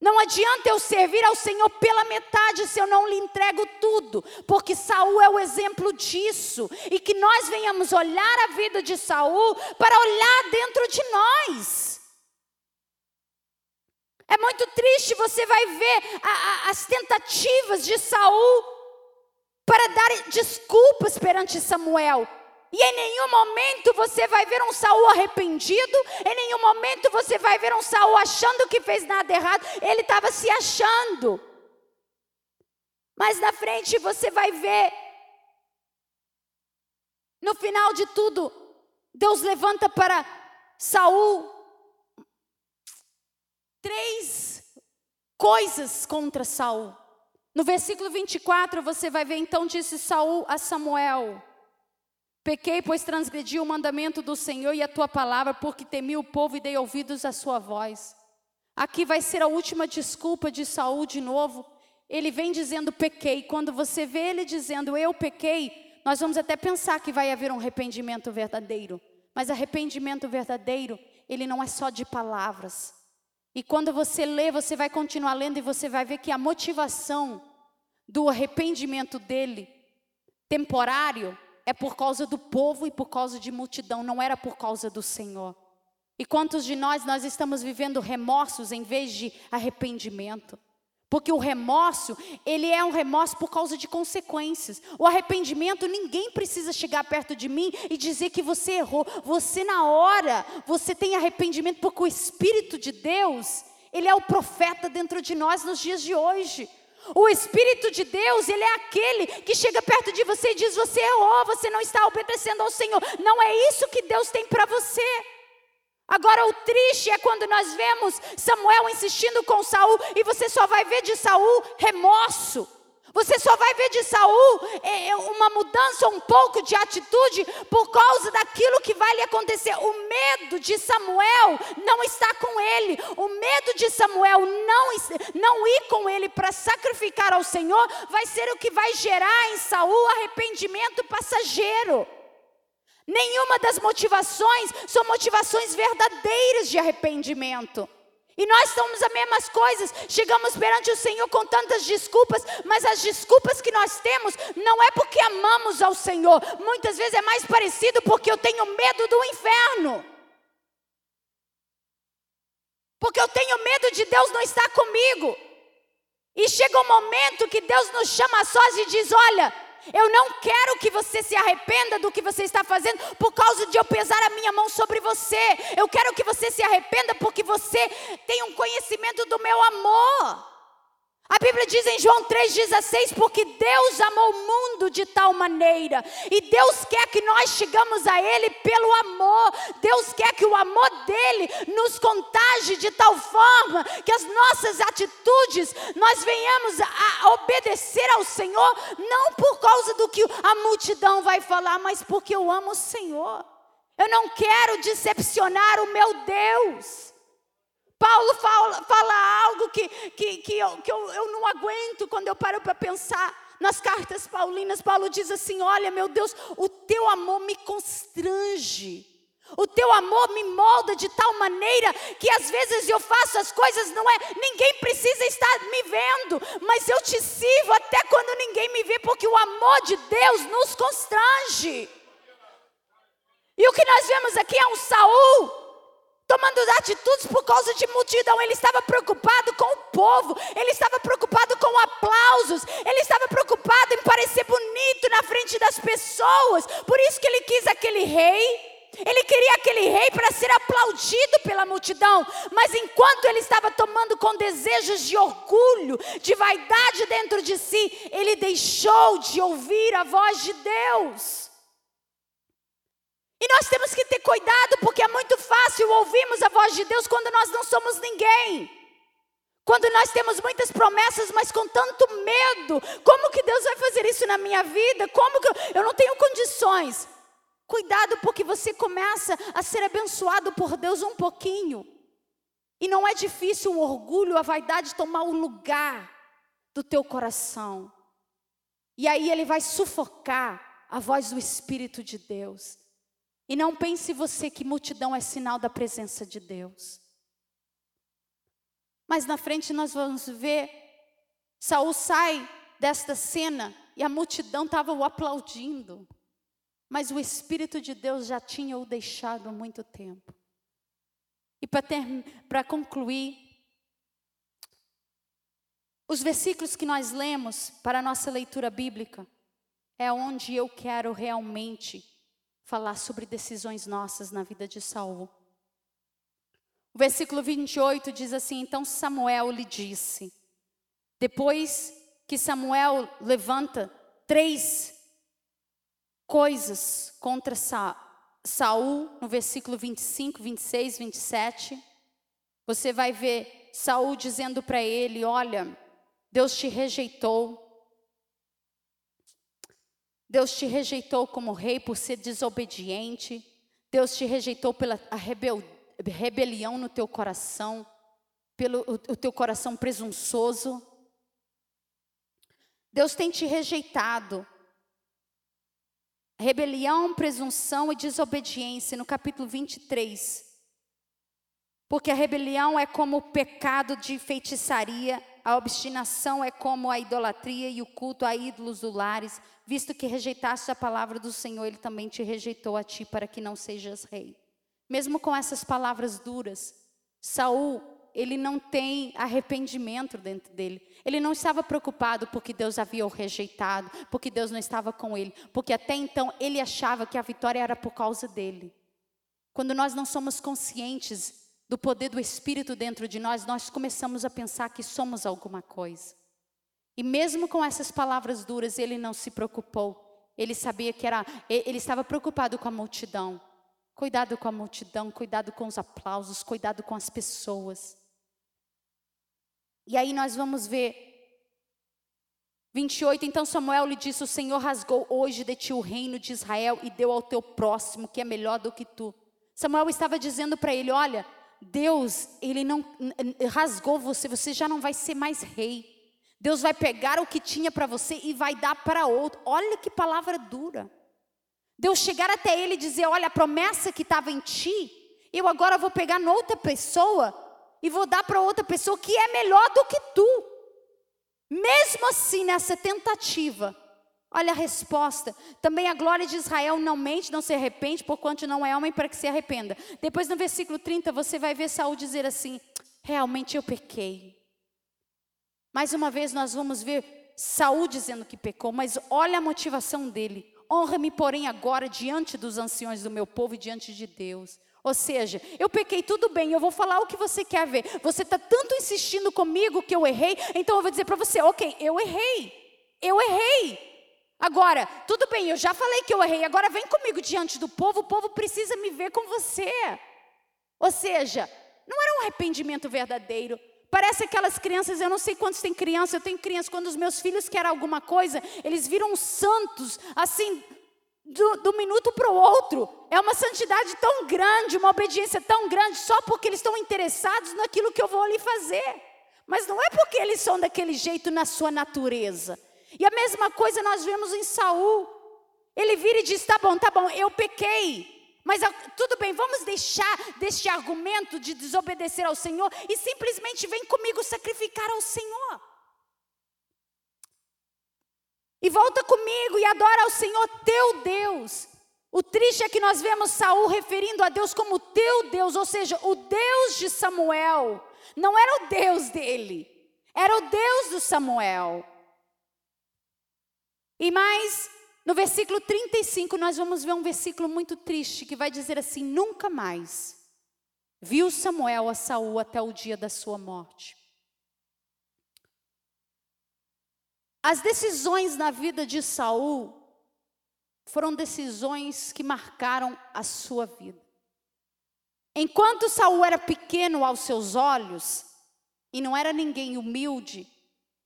Não adianta eu servir ao Senhor pela metade se eu não lhe entrego tudo, porque Saul é o exemplo disso, e que nós venhamos olhar a vida de Saul para olhar dentro de nós. É muito triste, você vai ver a, a, as tentativas de Saul para dar desculpas perante Samuel. E em nenhum momento você vai ver um Saul arrependido, em nenhum momento você vai ver um Saul achando que fez nada errado, ele estava se achando. Mas na frente você vai ver, no final de tudo, Deus levanta para Saul três coisas contra Saul. No versículo 24 você vai ver, então disse Saul a Samuel: Pequei, pois transgredi o mandamento do Senhor e a tua palavra, porque temi o povo e dei ouvidos à sua voz. Aqui vai ser a última desculpa de Saul de novo. Ele vem dizendo pequei. Quando você vê ele dizendo eu pequei, nós vamos até pensar que vai haver um arrependimento verdadeiro. Mas arrependimento verdadeiro, ele não é só de palavras. E quando você lê, você vai continuar lendo e você vai ver que a motivação do arrependimento dele, temporário, é por causa do povo e por causa de multidão, não era por causa do Senhor. E quantos de nós nós estamos vivendo remorsos em vez de arrependimento? Porque o remorso, ele é um remorso por causa de consequências. O arrependimento, ninguém precisa chegar perto de mim e dizer que você errou. Você na hora, você tem arrependimento porque o Espírito de Deus, ele é o profeta dentro de nós nos dias de hoje. O Espírito de Deus, ele é aquele que chega perto de você e diz: Você errou, você não está obedecendo ao Senhor. Não é isso que Deus tem para você. Agora o triste é quando nós vemos Samuel insistindo com Saul e você só vai ver de Saul remorso. Você só vai ver de Saul é, é, uma mudança, um pouco de atitude por causa daquilo que vai lhe acontecer. O medo de Samuel não está com ele. O medo de Samuel não, não ir com ele para sacrificar ao Senhor vai ser o que vai gerar em Saul arrependimento passageiro. Nenhuma das motivações são motivações verdadeiras de arrependimento. E nós somos as mesmas coisas, chegamos perante o Senhor com tantas desculpas, mas as desculpas que nós temos não é porque amamos ao Senhor, muitas vezes é mais parecido porque eu tenho medo do inferno. Porque eu tenho medo de Deus não estar comigo. E chega um momento que Deus nos chama a sós e diz: Olha, eu não quero que você se arrependa do que você está fazendo por causa de eu pesar a minha mão sobre você. Eu quero que você se arrependa porque você tem um conhecimento do meu amor. A Bíblia diz em João 3,16: porque Deus amou o mundo de tal maneira, e Deus quer que nós chegamos a Ele pelo amor, Deus quer que o amor dele nos contagie de tal forma que as nossas atitudes nós venhamos a obedecer ao Senhor, não por causa do que a multidão vai falar, mas porque eu amo o Senhor. Eu não quero decepcionar o meu Deus. Paulo fala, fala algo que, que, que, eu, que eu, eu não aguento quando eu paro para pensar. Nas cartas paulinas, Paulo diz assim: Olha, meu Deus, o teu amor me constrange. O teu amor me molda de tal maneira que às vezes eu faço as coisas, não é? Ninguém precisa estar me vendo, mas eu te sirvo até quando ninguém me vê, porque o amor de Deus nos constrange. E o que nós vemos aqui é um Saul tomando atitudes por causa de multidão. Ele estava preocupado com o povo, ele estava preocupado com aplausos, ele estava preocupado em parecer bonito na frente das pessoas. Por isso que ele quis aquele rei. Ele queria aquele rei para ser aplaudido pela multidão, mas enquanto ele estava tomando com desejos de orgulho, de vaidade dentro de si, ele deixou de ouvir a voz de Deus. E nós temos que ter cuidado, porque é muito fácil ouvirmos a voz de Deus quando nós não somos ninguém. Quando nós temos muitas promessas, mas com tanto medo, como que Deus vai fazer isso na minha vida? Como que eu, eu não tenho condições? Cuidado, porque você começa a ser abençoado por Deus um pouquinho. E não é difícil o orgulho, a vaidade tomar o lugar do teu coração. E aí ele vai sufocar a voz do Espírito de Deus. E não pense você que multidão é sinal da presença de Deus. Mas na frente nós vamos ver Saul sai desta cena e a multidão estava o aplaudindo. Mas o Espírito de Deus já tinha o deixado há muito tempo. E para concluir, os versículos que nós lemos para a nossa leitura bíblica é onde eu quero realmente falar sobre decisões nossas na vida de Saul. O versículo 28 diz assim: Então Samuel lhe disse, depois que Samuel levanta três coisas contra Sa Saul, no versículo 25, 26, 27, você vai ver Saul dizendo para ele: Olha, Deus te rejeitou, Deus te rejeitou como rei por ser desobediente. Deus te rejeitou pela rebel, rebelião no teu coração, pelo o, o teu coração presunçoso. Deus tem te rejeitado. Rebelião, presunção e desobediência, no capítulo 23. Porque a rebelião é como o pecado de feitiçaria, a obstinação é como a idolatria e o culto a ídolos do lares visto que rejeitaste a palavra do Senhor, ele também te rejeitou a ti para que não sejas rei. Mesmo com essas palavras duras, Saul ele não tem arrependimento dentro dele. Ele não estava preocupado porque Deus havia o rejeitado, porque Deus não estava com ele, porque até então ele achava que a vitória era por causa dele. Quando nós não somos conscientes do poder do Espírito dentro de nós, nós começamos a pensar que somos alguma coisa. E mesmo com essas palavras duras, ele não se preocupou. Ele sabia que era, ele estava preocupado com a multidão. Cuidado com a multidão, cuidado com os aplausos, cuidado com as pessoas. E aí nós vamos ver 28, então Samuel lhe disse: O Senhor rasgou hoje de ti o reino de Israel e deu ao teu próximo, que é melhor do que tu. Samuel estava dizendo para ele: Olha, Deus, ele não rasgou você, você já não vai ser mais rei. Deus vai pegar o que tinha para você e vai dar para outro. Olha que palavra dura. Deus chegar até ele e dizer: Olha, a promessa que estava em ti, eu agora vou pegar noutra pessoa e vou dar para outra pessoa que é melhor do que tu. Mesmo assim, nessa tentativa, olha a resposta. Também a glória de Israel não mente, não se arrepende, porquanto não é homem para que se arrependa. Depois, no versículo 30, você vai ver Saul dizer assim: Realmente eu pequei. Mais uma vez, nós vamos ver Saul dizendo que pecou, mas olha a motivação dele. Honra-me, porém, agora diante dos anciões do meu povo e diante de Deus. Ou seja, eu pequei, tudo bem, eu vou falar o que você quer ver. Você está tanto insistindo comigo que eu errei, então eu vou dizer para você: ok, eu errei, eu errei. Agora, tudo bem, eu já falei que eu errei, agora vem comigo diante do povo, o povo precisa me ver com você. Ou seja, não era um arrependimento verdadeiro. Parece aquelas crianças, eu não sei quantos têm criança, eu tenho criança, quando os meus filhos querem alguma coisa, eles viram santos, assim, do, do minuto para o outro. É uma santidade tão grande, uma obediência tão grande, só porque eles estão interessados naquilo que eu vou ali fazer. Mas não é porque eles são daquele jeito na sua natureza. E a mesma coisa nós vemos em Saul. Ele vira e diz: tá bom, tá bom, eu pequei. Mas tudo bem, vamos deixar deste argumento de desobedecer ao Senhor e simplesmente vem comigo sacrificar ao Senhor. E volta comigo e adora ao Senhor teu Deus. O triste é que nós vemos Saul referindo a Deus como teu Deus, ou seja, o Deus de Samuel. Não era o Deus dele, era o Deus do Samuel. E mais, no versículo 35, nós vamos ver um versículo muito triste que vai dizer assim: Nunca mais viu Samuel a Saul até o dia da sua morte. As decisões na vida de Saul foram decisões que marcaram a sua vida. Enquanto Saul era pequeno aos seus olhos e não era ninguém humilde,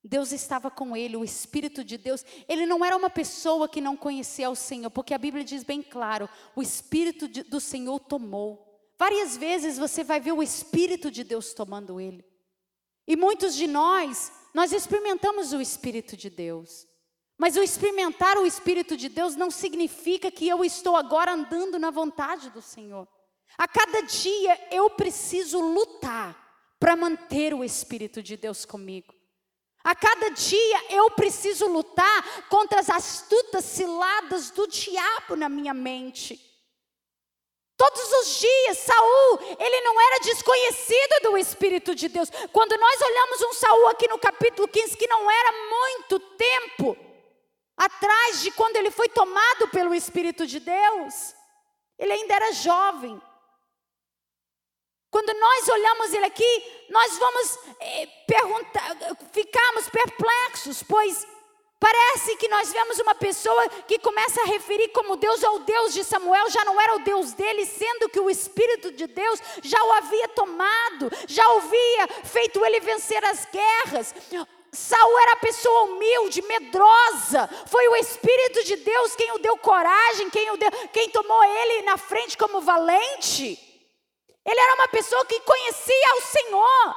Deus estava com ele, o Espírito de Deus. Ele não era uma pessoa que não conhecia o Senhor, porque a Bíblia diz bem claro: o Espírito de, do Senhor tomou. Várias vezes você vai ver o Espírito de Deus tomando ele. E muitos de nós, nós experimentamos o Espírito de Deus. Mas o experimentar o Espírito de Deus não significa que eu estou agora andando na vontade do Senhor. A cada dia eu preciso lutar para manter o Espírito de Deus comigo. A cada dia eu preciso lutar contra as astutas ciladas do diabo na minha mente. Todos os dias, Saul, ele não era desconhecido do Espírito de Deus. Quando nós olhamos um Saul aqui no capítulo 15, que não era muito tempo atrás de quando ele foi tomado pelo Espírito de Deus, ele ainda era jovem. Quando nós olhamos ele aqui, nós vamos eh, perguntar, ficamos perplexos, pois parece que nós vemos uma pessoa que começa a referir como Deus ao Deus de Samuel, já não era o Deus dele, sendo que o Espírito de Deus já o havia tomado, já havia feito ele vencer as guerras. Saul era pessoa humilde, medrosa. Foi o Espírito de Deus quem o deu coragem, quem o deu, quem tomou ele na frente como valente. Ele era uma pessoa que conhecia o Senhor.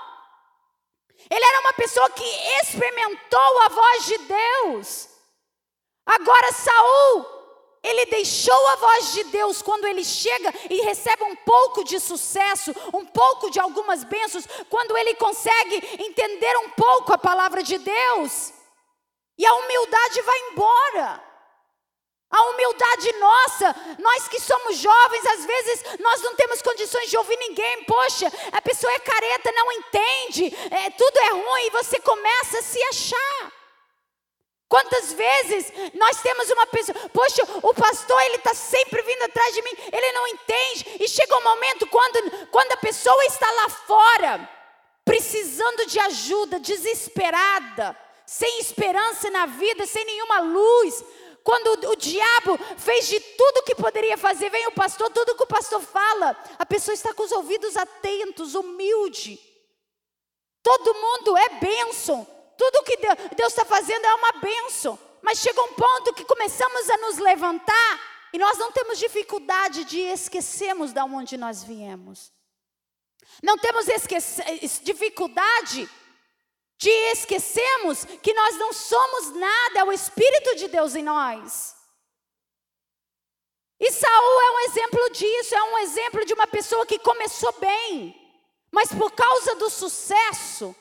Ele era uma pessoa que experimentou a voz de Deus. Agora Saul, ele deixou a voz de Deus quando ele chega e recebe um pouco de sucesso, um pouco de algumas bênçãos, quando ele consegue entender um pouco a palavra de Deus. E a humildade vai embora. A humildade nossa, nós que somos jovens, às vezes nós não temos condições de ouvir ninguém. Poxa, a pessoa é careta, não entende, é, tudo é ruim e você começa a se achar. Quantas vezes nós temos uma pessoa, poxa, o pastor ele está sempre vindo atrás de mim, ele não entende, e chega um momento quando, quando a pessoa está lá fora, precisando de ajuda, desesperada, sem esperança na vida, sem nenhuma luz, quando o, diabo fez de tudo que poderia fazer, vem o pastor, tudo que o pastor fala, a pessoa está com os ouvidos atentos, humilde. Todo mundo é bênção, tudo que Deus está fazendo é uma bênção. Mas chega um ponto que começamos a nos levantar e nós não temos dificuldade de esquecermos de onde nós viemos. Não temos dificuldade de esquecermos que nós não somos nada, é o Espírito de Deus em nós. E Saul é um exemplo disso, é um exemplo de uma pessoa que começou bem, mas por causa do sucesso,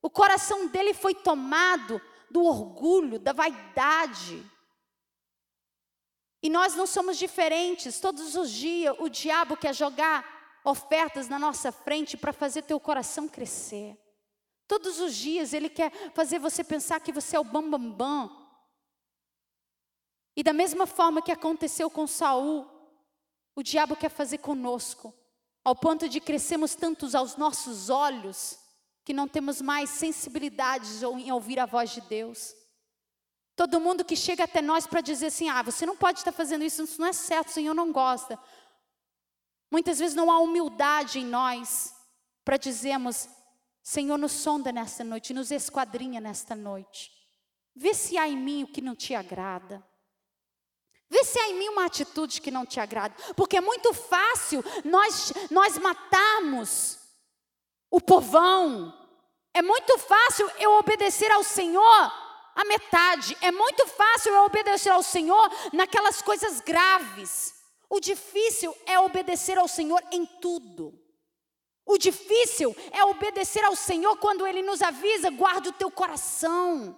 o coração dele foi tomado do orgulho, da vaidade. E nós não somos diferentes. Todos os dias o diabo quer jogar ofertas na nossa frente para fazer teu coração crescer. Todos os dias ele quer fazer você pensar que você é o bambambam. Bam, bam. E da mesma forma que aconteceu com Saul, o diabo quer fazer conosco, ao ponto de crescermos tantos aos nossos olhos que não temos mais sensibilidade em ouvir a voz de Deus. Todo mundo que chega até nós para dizer assim: ah, você não pode estar fazendo isso, isso não é certo, o Senhor não gosta. Muitas vezes não há humildade em nós para dizermos: Senhor, nos sonda nesta noite, nos esquadrinha nesta noite. Vê se há em mim o que não te agrada. Vê se há em mim uma atitude que não te agrada. Porque é muito fácil nós, nós matarmos o povão. É muito fácil eu obedecer ao Senhor a metade. É muito fácil eu obedecer ao Senhor naquelas coisas graves. O difícil é obedecer ao Senhor em tudo. O difícil é obedecer ao Senhor quando Ele nos avisa, guarde o teu coração.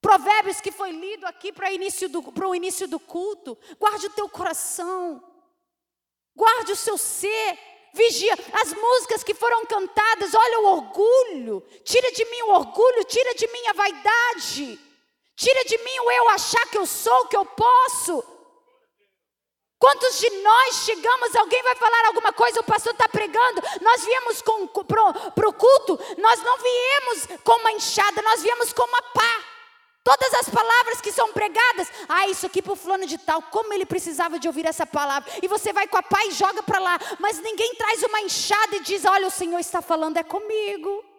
Provérbios que foi lido aqui para início o início do culto, guarde o teu coração, guarde o seu ser, vigia as músicas que foram cantadas, olha o orgulho, tira de mim o orgulho, tira de mim a vaidade, tira de mim o eu achar que eu sou, que eu posso. Quantos de nós chegamos, alguém vai falar alguma coisa, o pastor está pregando, nós viemos para o culto, nós não viemos com uma enxada, nós viemos com uma pá. Todas as palavras que são pregadas, ah, isso aqui para o fulano de tal, como ele precisava de ouvir essa palavra. E você vai com a pá e joga para lá, mas ninguém traz uma enxada e diz: Olha, o Senhor está falando, é comigo.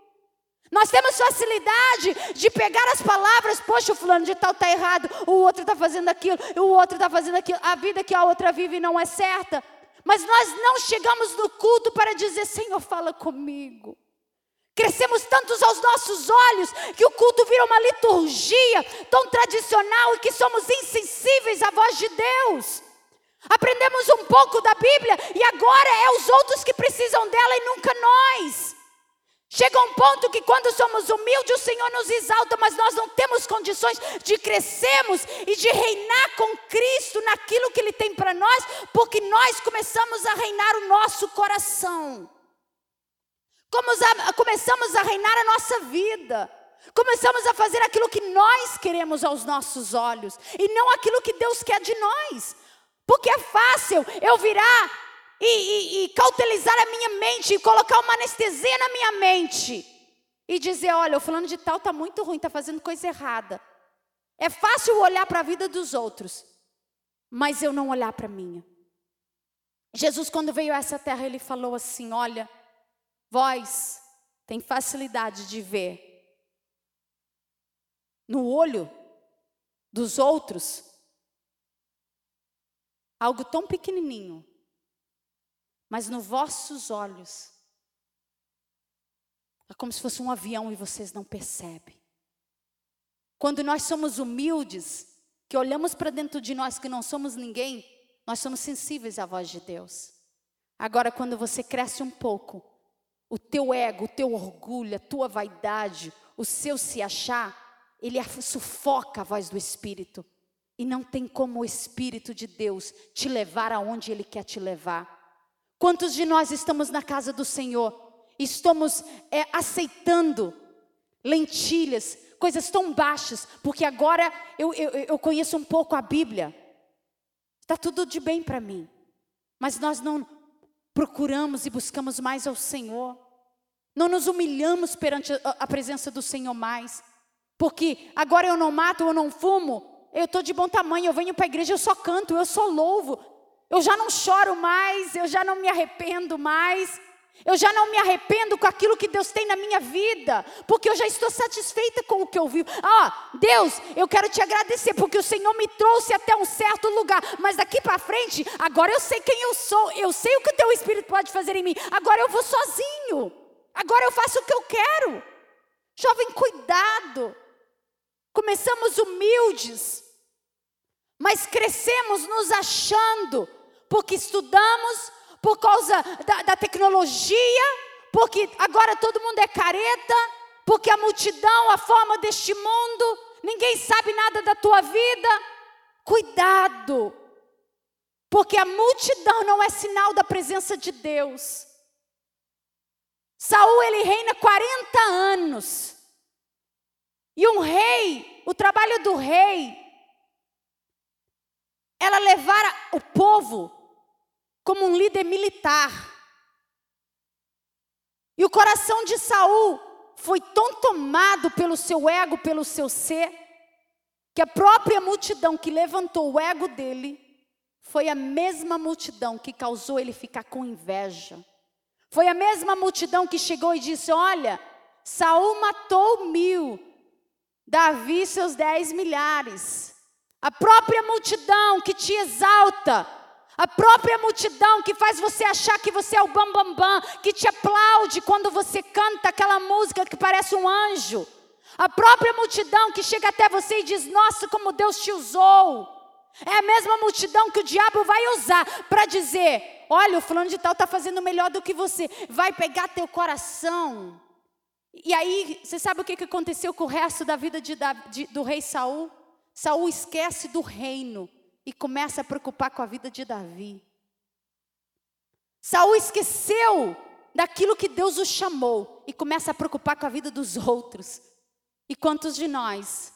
Nós temos facilidade de pegar as palavras, poxa, o fulano de tal está errado, o outro está fazendo aquilo, o outro está fazendo aquilo, a vida que a outra vive não é certa. Mas nós não chegamos no culto para dizer, Senhor, fala comigo. Crescemos tantos aos nossos olhos que o culto vira uma liturgia tão tradicional e que somos insensíveis à voz de Deus. Aprendemos um pouco da Bíblia e agora é os outros que precisam dela e nunca nós. Chega um ponto que quando somos humildes, o Senhor nos exalta, mas nós não temos condições de crescermos e de reinar com Cristo naquilo que Ele tem para nós, porque nós começamos a reinar o nosso coração. Começamos a reinar a nossa vida. Começamos a fazer aquilo que nós queremos aos nossos olhos e não aquilo que Deus quer de nós. Porque é fácil eu virar e, e, e cautelizar a minha mente, e colocar uma anestesia na minha mente e dizer: olha, o fulano de tal está muito ruim, está fazendo coisa errada. É fácil olhar para a vida dos outros, mas eu não olhar para a minha. Jesus, quando veio a essa terra, ele falou assim: olha, vós tem facilidade de ver no olho dos outros algo tão pequenininho, mas nos vossos olhos é como se fosse um avião e vocês não percebem. Quando nós somos humildes, que olhamos para dentro de nós que não somos ninguém, nós somos sensíveis à voz de Deus. Agora, quando você cresce um pouco, o teu ego, o teu orgulho, a tua vaidade, o seu se achar, ele sufoca a voz do Espírito. e não tem como o Espírito de Deus te levar aonde Ele quer te levar. Quantos de nós estamos na casa do Senhor? Estamos é, aceitando lentilhas, coisas tão baixas, porque agora eu, eu, eu conheço um pouco a Bíblia. Está tudo de bem para mim. Mas nós não procuramos e buscamos mais ao Senhor. Não nos humilhamos perante a presença do Senhor mais. Porque agora eu não mato, eu não fumo, eu estou de bom tamanho, eu venho para a igreja, eu só canto, eu só louvo. Eu já não choro mais, eu já não me arrependo mais. Eu já não me arrependo com aquilo que Deus tem na minha vida, porque eu já estou satisfeita com o que eu vi. Ah, Deus, eu quero te agradecer, porque o Senhor me trouxe até um certo lugar, mas daqui para frente, agora eu sei quem eu sou, eu sei o que o teu Espírito pode fazer em mim, agora eu vou sozinho, agora eu faço o que eu quero. Jovem, cuidado. Começamos humildes, mas crescemos nos achando, porque estudamos, por causa da, da tecnologia, porque agora todo mundo é careta, porque a multidão, a forma deste mundo, ninguém sabe nada da tua vida. Cuidado, porque a multidão não é sinal da presença de Deus. Saul ele reina 40 anos. E um rei, o trabalho do rei, era levar o povo como um líder militar. E o coração de Saul foi tão tomado pelo seu ego, pelo seu ser, que a própria multidão que levantou o ego dele foi a mesma multidão que causou ele ficar com inveja. Foi a mesma multidão que chegou e disse: Olha, Saul matou mil, Davi seus dez milhares. A própria multidão que te exalta, a própria multidão que faz você achar que você é o bambambam, bam, bam, que te aplaude quando você canta aquela música que parece um anjo. A própria multidão que chega até você e diz: Nossa, como Deus te usou. É a mesma multidão que o diabo vai usar para dizer: Olha, o fulano de tal está fazendo melhor do que você. Vai pegar teu coração. E aí, você sabe o que aconteceu com o resto da vida de, de, do rei Saul? Saul esquece do reino e começa a preocupar com a vida de Davi. Saul esqueceu daquilo que Deus o chamou e começa a preocupar com a vida dos outros. E quantos de nós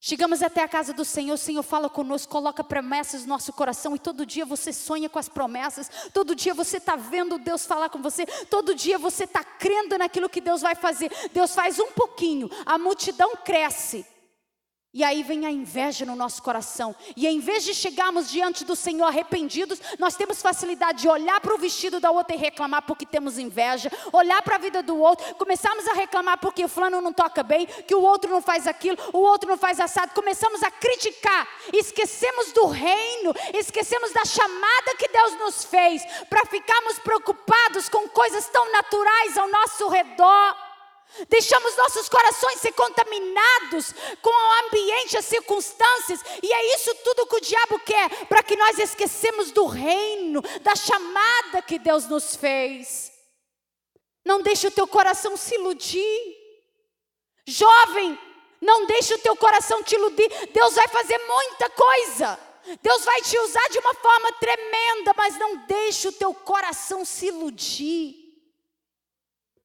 chegamos até a casa do Senhor, o Senhor fala conosco, coloca promessas no nosso coração e todo dia você sonha com as promessas, todo dia você está vendo Deus falar com você, todo dia você está crendo naquilo que Deus vai fazer. Deus faz um pouquinho, a multidão cresce. E aí vem a inveja no nosso coração. E em vez de chegarmos diante do Senhor arrependidos, nós temos facilidade de olhar para o vestido da outra e reclamar porque temos inveja, olhar para a vida do outro, começamos a reclamar porque o fulano não toca bem, que o outro não faz aquilo, o outro não faz assado. Começamos a criticar, esquecemos do reino, esquecemos da chamada que Deus nos fez para ficarmos preocupados com coisas tão naturais ao nosso redor. Deixamos nossos corações ser contaminados com o ambiente, as circunstâncias, e é isso tudo que o diabo quer, para que nós esquecemos do reino, da chamada que Deus nos fez. Não deixe o teu coração se iludir. Jovem, não deixe o teu coração te iludir. Deus vai fazer muita coisa. Deus vai te usar de uma forma tremenda, mas não deixe o teu coração se iludir.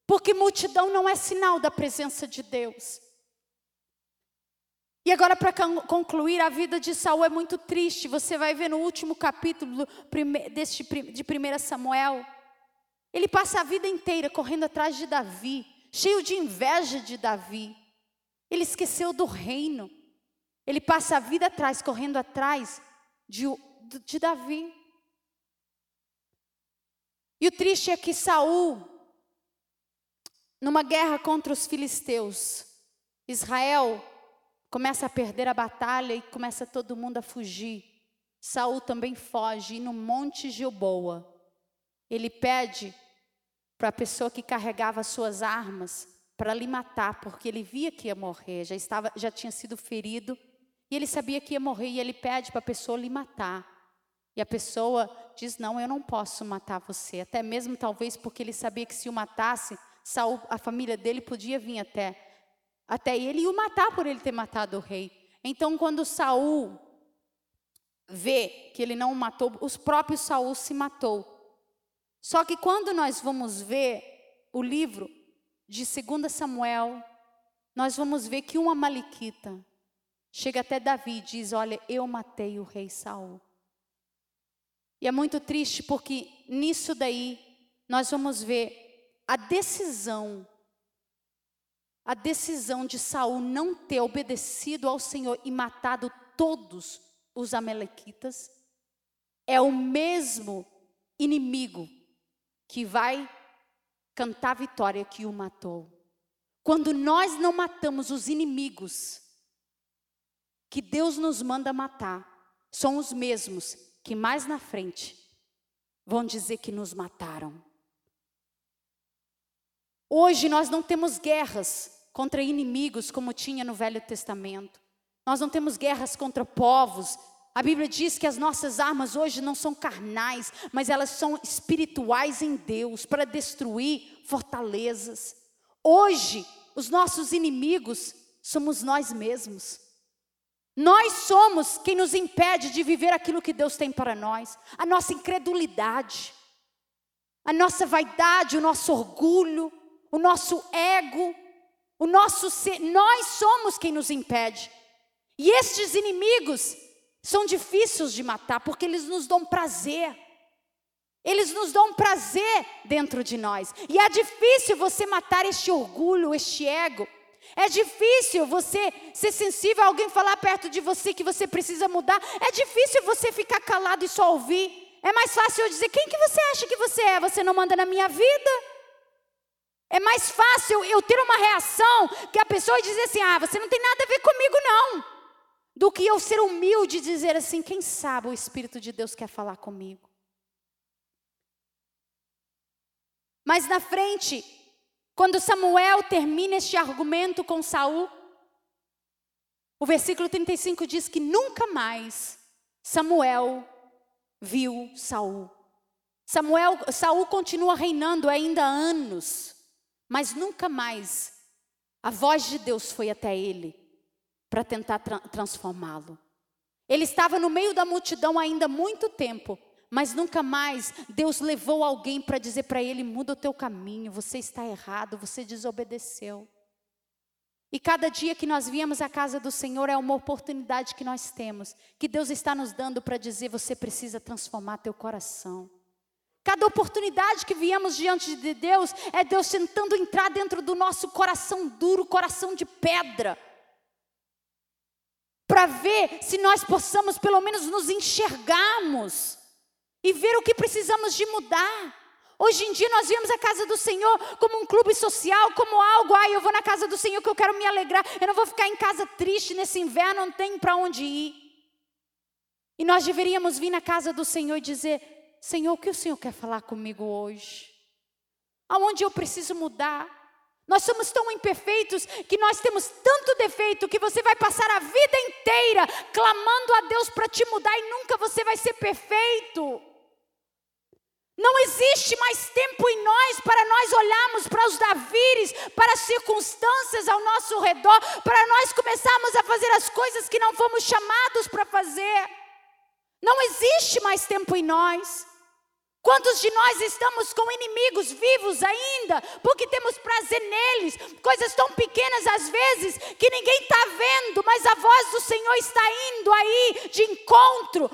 Porque multidão não é sinal da presença de Deus. E agora, para concluir, a vida de Saul é muito triste. Você vai ver no último capítulo deste, de 1 Samuel. Ele passa a vida inteira correndo atrás de Davi, cheio de inveja de Davi. Ele esqueceu do reino. Ele passa a vida atrás, correndo atrás de, de Davi. E o triste é que Saul numa guerra contra os filisteus, Israel começa a perder a batalha e começa todo mundo a fugir. Saul também foge e no monte Gilboa, ele pede para a pessoa que carregava suas armas para lhe matar, porque ele via que ia morrer, já estava, já tinha sido ferido e ele sabia que ia morrer e ele pede para a pessoa lhe matar. E a pessoa diz: "Não, eu não posso matar você", até mesmo talvez porque ele sabia que se o matasse, Saul, a família dele podia vir até, até ele e o matar por ele ter matado o rei. Então, quando Saul vê que ele não matou, os próprios Saul se matou. Só que quando nós vamos ver o livro de 2 Samuel, nós vamos ver que uma maliquita chega até Davi e diz: Olha, eu matei o rei Saul. E é muito triste porque nisso daí nós vamos ver a decisão a decisão de Saul não ter obedecido ao Senhor e matado todos os amalequitas é o mesmo inimigo que vai cantar a vitória que o matou. Quando nós não matamos os inimigos que Deus nos manda matar, são os mesmos que mais na frente vão dizer que nos mataram. Hoje nós não temos guerras contra inimigos como tinha no Velho Testamento. Nós não temos guerras contra povos. A Bíblia diz que as nossas armas hoje não são carnais, mas elas são espirituais em Deus para destruir fortalezas. Hoje, os nossos inimigos somos nós mesmos. Nós somos quem nos impede de viver aquilo que Deus tem para nós. A nossa incredulidade, a nossa vaidade, o nosso orgulho, o nosso ego, o nosso ser, nós somos quem nos impede. E estes inimigos são difíceis de matar porque eles nos dão prazer. Eles nos dão prazer dentro de nós. E é difícil você matar este orgulho, este ego. É difícil você ser sensível a alguém falar perto de você que você precisa mudar. É difícil você ficar calado e só ouvir. É mais fácil eu dizer: quem que você acha que você é? Você não manda na minha vida? É mais fácil eu ter uma reação que a pessoa dizer assim: ah, você não tem nada a ver comigo, não. Do que eu ser humilde e dizer assim: quem sabe o Espírito de Deus quer falar comigo. Mas na frente, quando Samuel termina este argumento com Saul, o versículo 35 diz que nunca mais Samuel viu Saul. Samuel, Saul continua reinando ainda anos. Mas nunca mais a voz de Deus foi até ele para tentar tra transformá-lo. Ele estava no meio da multidão ainda muito tempo, mas nunca mais Deus levou alguém para dizer para ele: muda o teu caminho, você está errado, você desobedeceu. E cada dia que nós viemos à casa do Senhor é uma oportunidade que nós temos, que Deus está nos dando para dizer: você precisa transformar teu coração. Cada oportunidade que viemos diante de Deus é Deus tentando entrar dentro do nosso coração duro, coração de pedra. Para ver se nós possamos pelo menos nos enxergarmos e ver o que precisamos de mudar. Hoje em dia nós vemos a casa do Senhor como um clube social, como algo, ai, eu vou na casa do Senhor que eu quero me alegrar, eu não vou ficar em casa triste nesse inverno, não tenho para onde ir. E nós deveríamos vir na casa do Senhor e dizer: Senhor, o que o Senhor quer falar comigo hoje? Aonde eu preciso mudar? Nós somos tão imperfeitos que nós temos tanto defeito que você vai passar a vida inteira clamando a Deus para te mudar e nunca você vai ser perfeito. Não existe mais tempo em nós para nós olharmos para os Davires, para as circunstâncias ao nosso redor, para nós começarmos a fazer as coisas que não fomos chamados para fazer. Não existe mais tempo em nós. Quantos de nós estamos com inimigos vivos ainda, porque temos prazer neles, coisas tão pequenas às vezes que ninguém está vendo, mas a voz do Senhor está indo aí de encontro,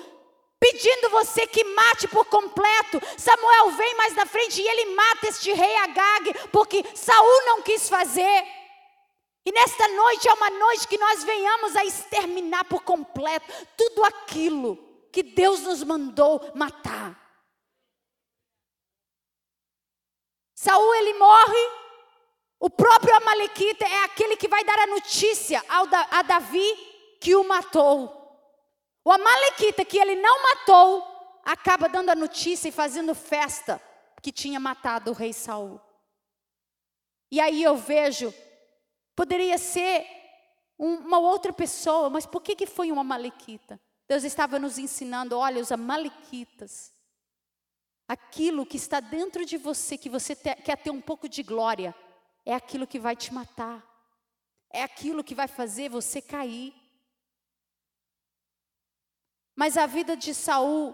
pedindo você que mate por completo. Samuel vem mais na frente e ele mata este rei Agag, porque Saul não quis fazer. E nesta noite é uma noite que nós venhamos a exterminar por completo tudo aquilo que Deus nos mandou matar. Saul ele morre. O próprio Amalequita é aquele que vai dar a notícia ao da, a Davi que o matou. O Amalequita que ele não matou acaba dando a notícia e fazendo festa que tinha matado o rei Saul. E aí eu vejo, poderia ser uma outra pessoa, mas por que, que foi um Amalequita? Deus estava nos ensinando, olha, os Amalequitas aquilo que está dentro de você, que você te, quer ter um pouco de glória, é aquilo que vai te matar, é aquilo que vai fazer você cair. Mas a vida de Saul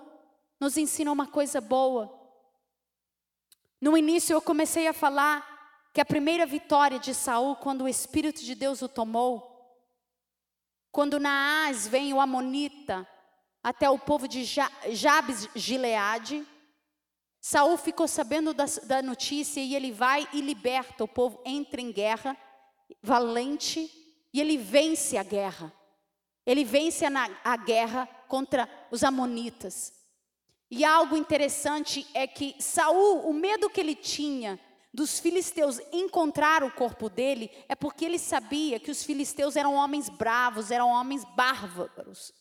nos ensina uma coisa boa. No início eu comecei a falar que a primeira vitória de Saul, quando o Espírito de Deus o tomou, quando Naás vem o Amonita até o povo de Jabes Gileade, Saul ficou sabendo da, da notícia e ele vai e liberta o povo, entra em guerra, valente, e ele vence a guerra. Ele vence a, a guerra contra os amonitas. E algo interessante é que Saul, o medo que ele tinha dos filisteus encontrar o corpo dele, é porque ele sabia que os filisteus eram homens bravos, eram homens bárbaros.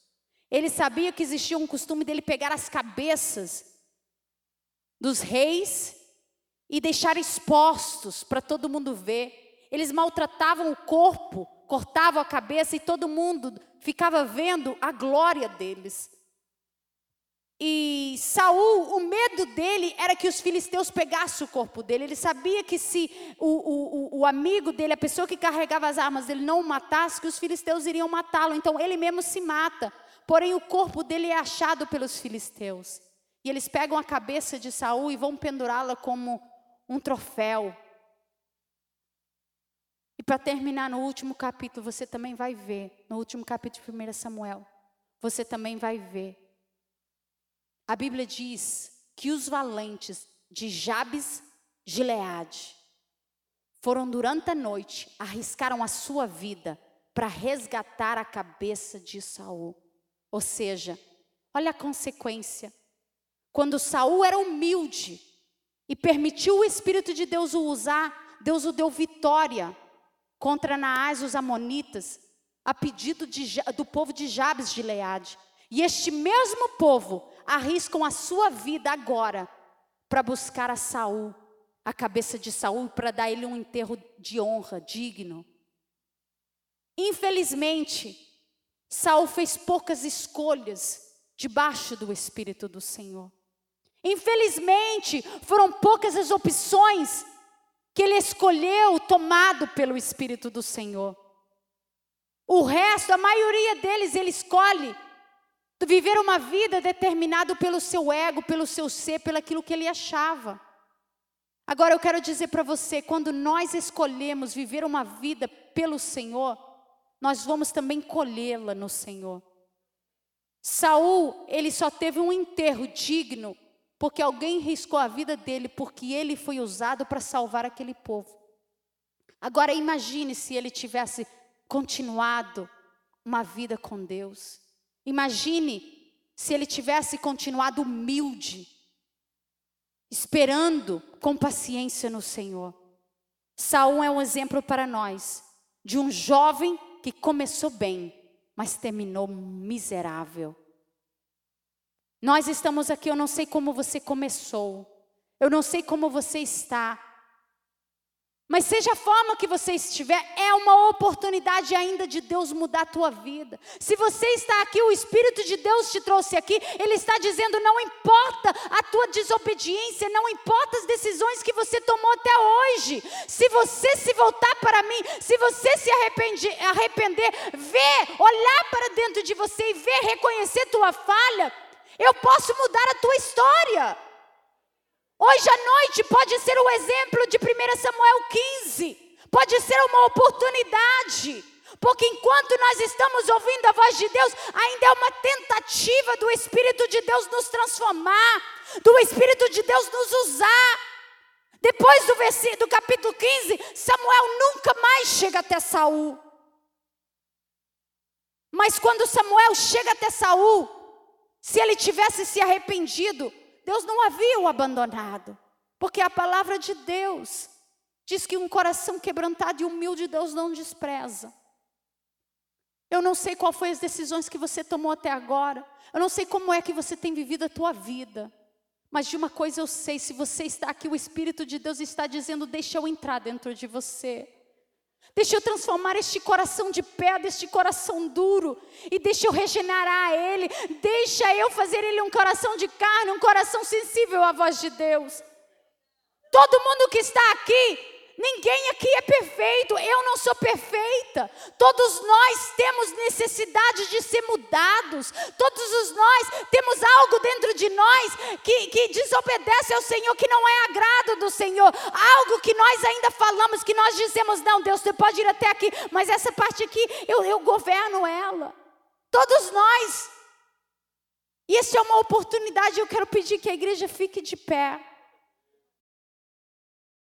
Ele sabia que existia um costume dele pegar as cabeças dos reis e deixar expostos para todo mundo ver. Eles maltratavam o corpo, cortavam a cabeça e todo mundo ficava vendo a glória deles. E Saul, o medo dele era que os filisteus pegassem o corpo dele. Ele sabia que se o, o, o amigo dele, a pessoa que carregava as armas dele, não o matasse, que os filisteus iriam matá-lo. Então ele mesmo se mata. Porém, o corpo dele é achado pelos filisteus. E eles pegam a cabeça de Saul e vão pendurá-la como um troféu. E para terminar, no último capítulo, você também vai ver, no último capítulo de 1 Samuel, você também vai ver a Bíblia diz que os valentes de Jabes Gileade foram durante a noite, arriscaram a sua vida para resgatar a cabeça de Saul. Ou seja, olha a consequência. Quando Saul era humilde e permitiu o Espírito de Deus o usar, Deus o deu vitória contra Naás, os amonitas, a pedido de, do povo de Jabes de Gileade. E este mesmo povo arriscam a sua vida agora para buscar a Saul, a cabeça de Saul, para dar ele um enterro de honra, digno. Infelizmente, Saul fez poucas escolhas debaixo do Espírito do Senhor. Infelizmente, foram poucas as opções que ele escolheu tomado pelo Espírito do Senhor. O resto, a maioria deles, ele escolhe Viver uma vida determinada pelo seu ego, pelo seu ser, pelo aquilo que ele achava. Agora eu quero dizer para você, quando nós escolhemos viver uma vida pelo Senhor, nós vamos também colhê-la no Senhor. Saul, ele só teve um enterro digno porque alguém riscou a vida dele, porque ele foi usado para salvar aquele povo. Agora imagine se ele tivesse continuado uma vida com Deus. Imagine se ele tivesse continuado humilde, esperando com paciência no Senhor. Saul é um exemplo para nós de um jovem que começou bem, mas terminou miserável. Nós estamos aqui, eu não sei como você começou, eu não sei como você está, mas seja a forma que você estiver, é uma oportunidade ainda de Deus mudar a tua vida. Se você está aqui, o Espírito de Deus te trouxe aqui, Ele está dizendo: não importa a tua desobediência, não importa as decisões que você tomou até hoje. Se você se voltar para mim, se você se arrepender, arrepender ver, olhar para dentro de você e ver, reconhecer tua falha, eu posso mudar a tua história. Hoje à noite pode ser o exemplo de 1 Samuel 15, pode ser uma oportunidade, porque enquanto nós estamos ouvindo a voz de Deus, ainda é uma tentativa do Espírito de Deus nos transformar, do Espírito de Deus nos usar. Depois do, do capítulo 15, Samuel nunca mais chega até Saul. Mas quando Samuel chega até Saul, se ele tivesse se arrependido, Deus não havia o abandonado, porque a palavra de Deus diz que um coração quebrantado e humilde Deus não despreza. Eu não sei qual foi as decisões que você tomou até agora. Eu não sei como é que você tem vivido a tua vida. Mas de uma coisa eu sei, se você está aqui, o Espírito de Deus está dizendo: deixa eu entrar dentro de você. Deixa eu transformar este coração de pedra, este coração duro, e deixa eu regenerar ele, deixa eu fazer ele um coração de carne, um coração sensível à voz de Deus. Todo mundo que está aqui Ninguém aqui é perfeito, eu não sou perfeita. Todos nós temos necessidade de ser mudados. Todos nós temos algo dentro de nós que, que desobedece ao Senhor, que não é agrado do Senhor. Algo que nós ainda falamos, que nós dizemos: não, Deus, você pode ir até aqui, mas essa parte aqui eu, eu governo ela. Todos nós. E isso é uma oportunidade, eu quero pedir que a igreja fique de pé.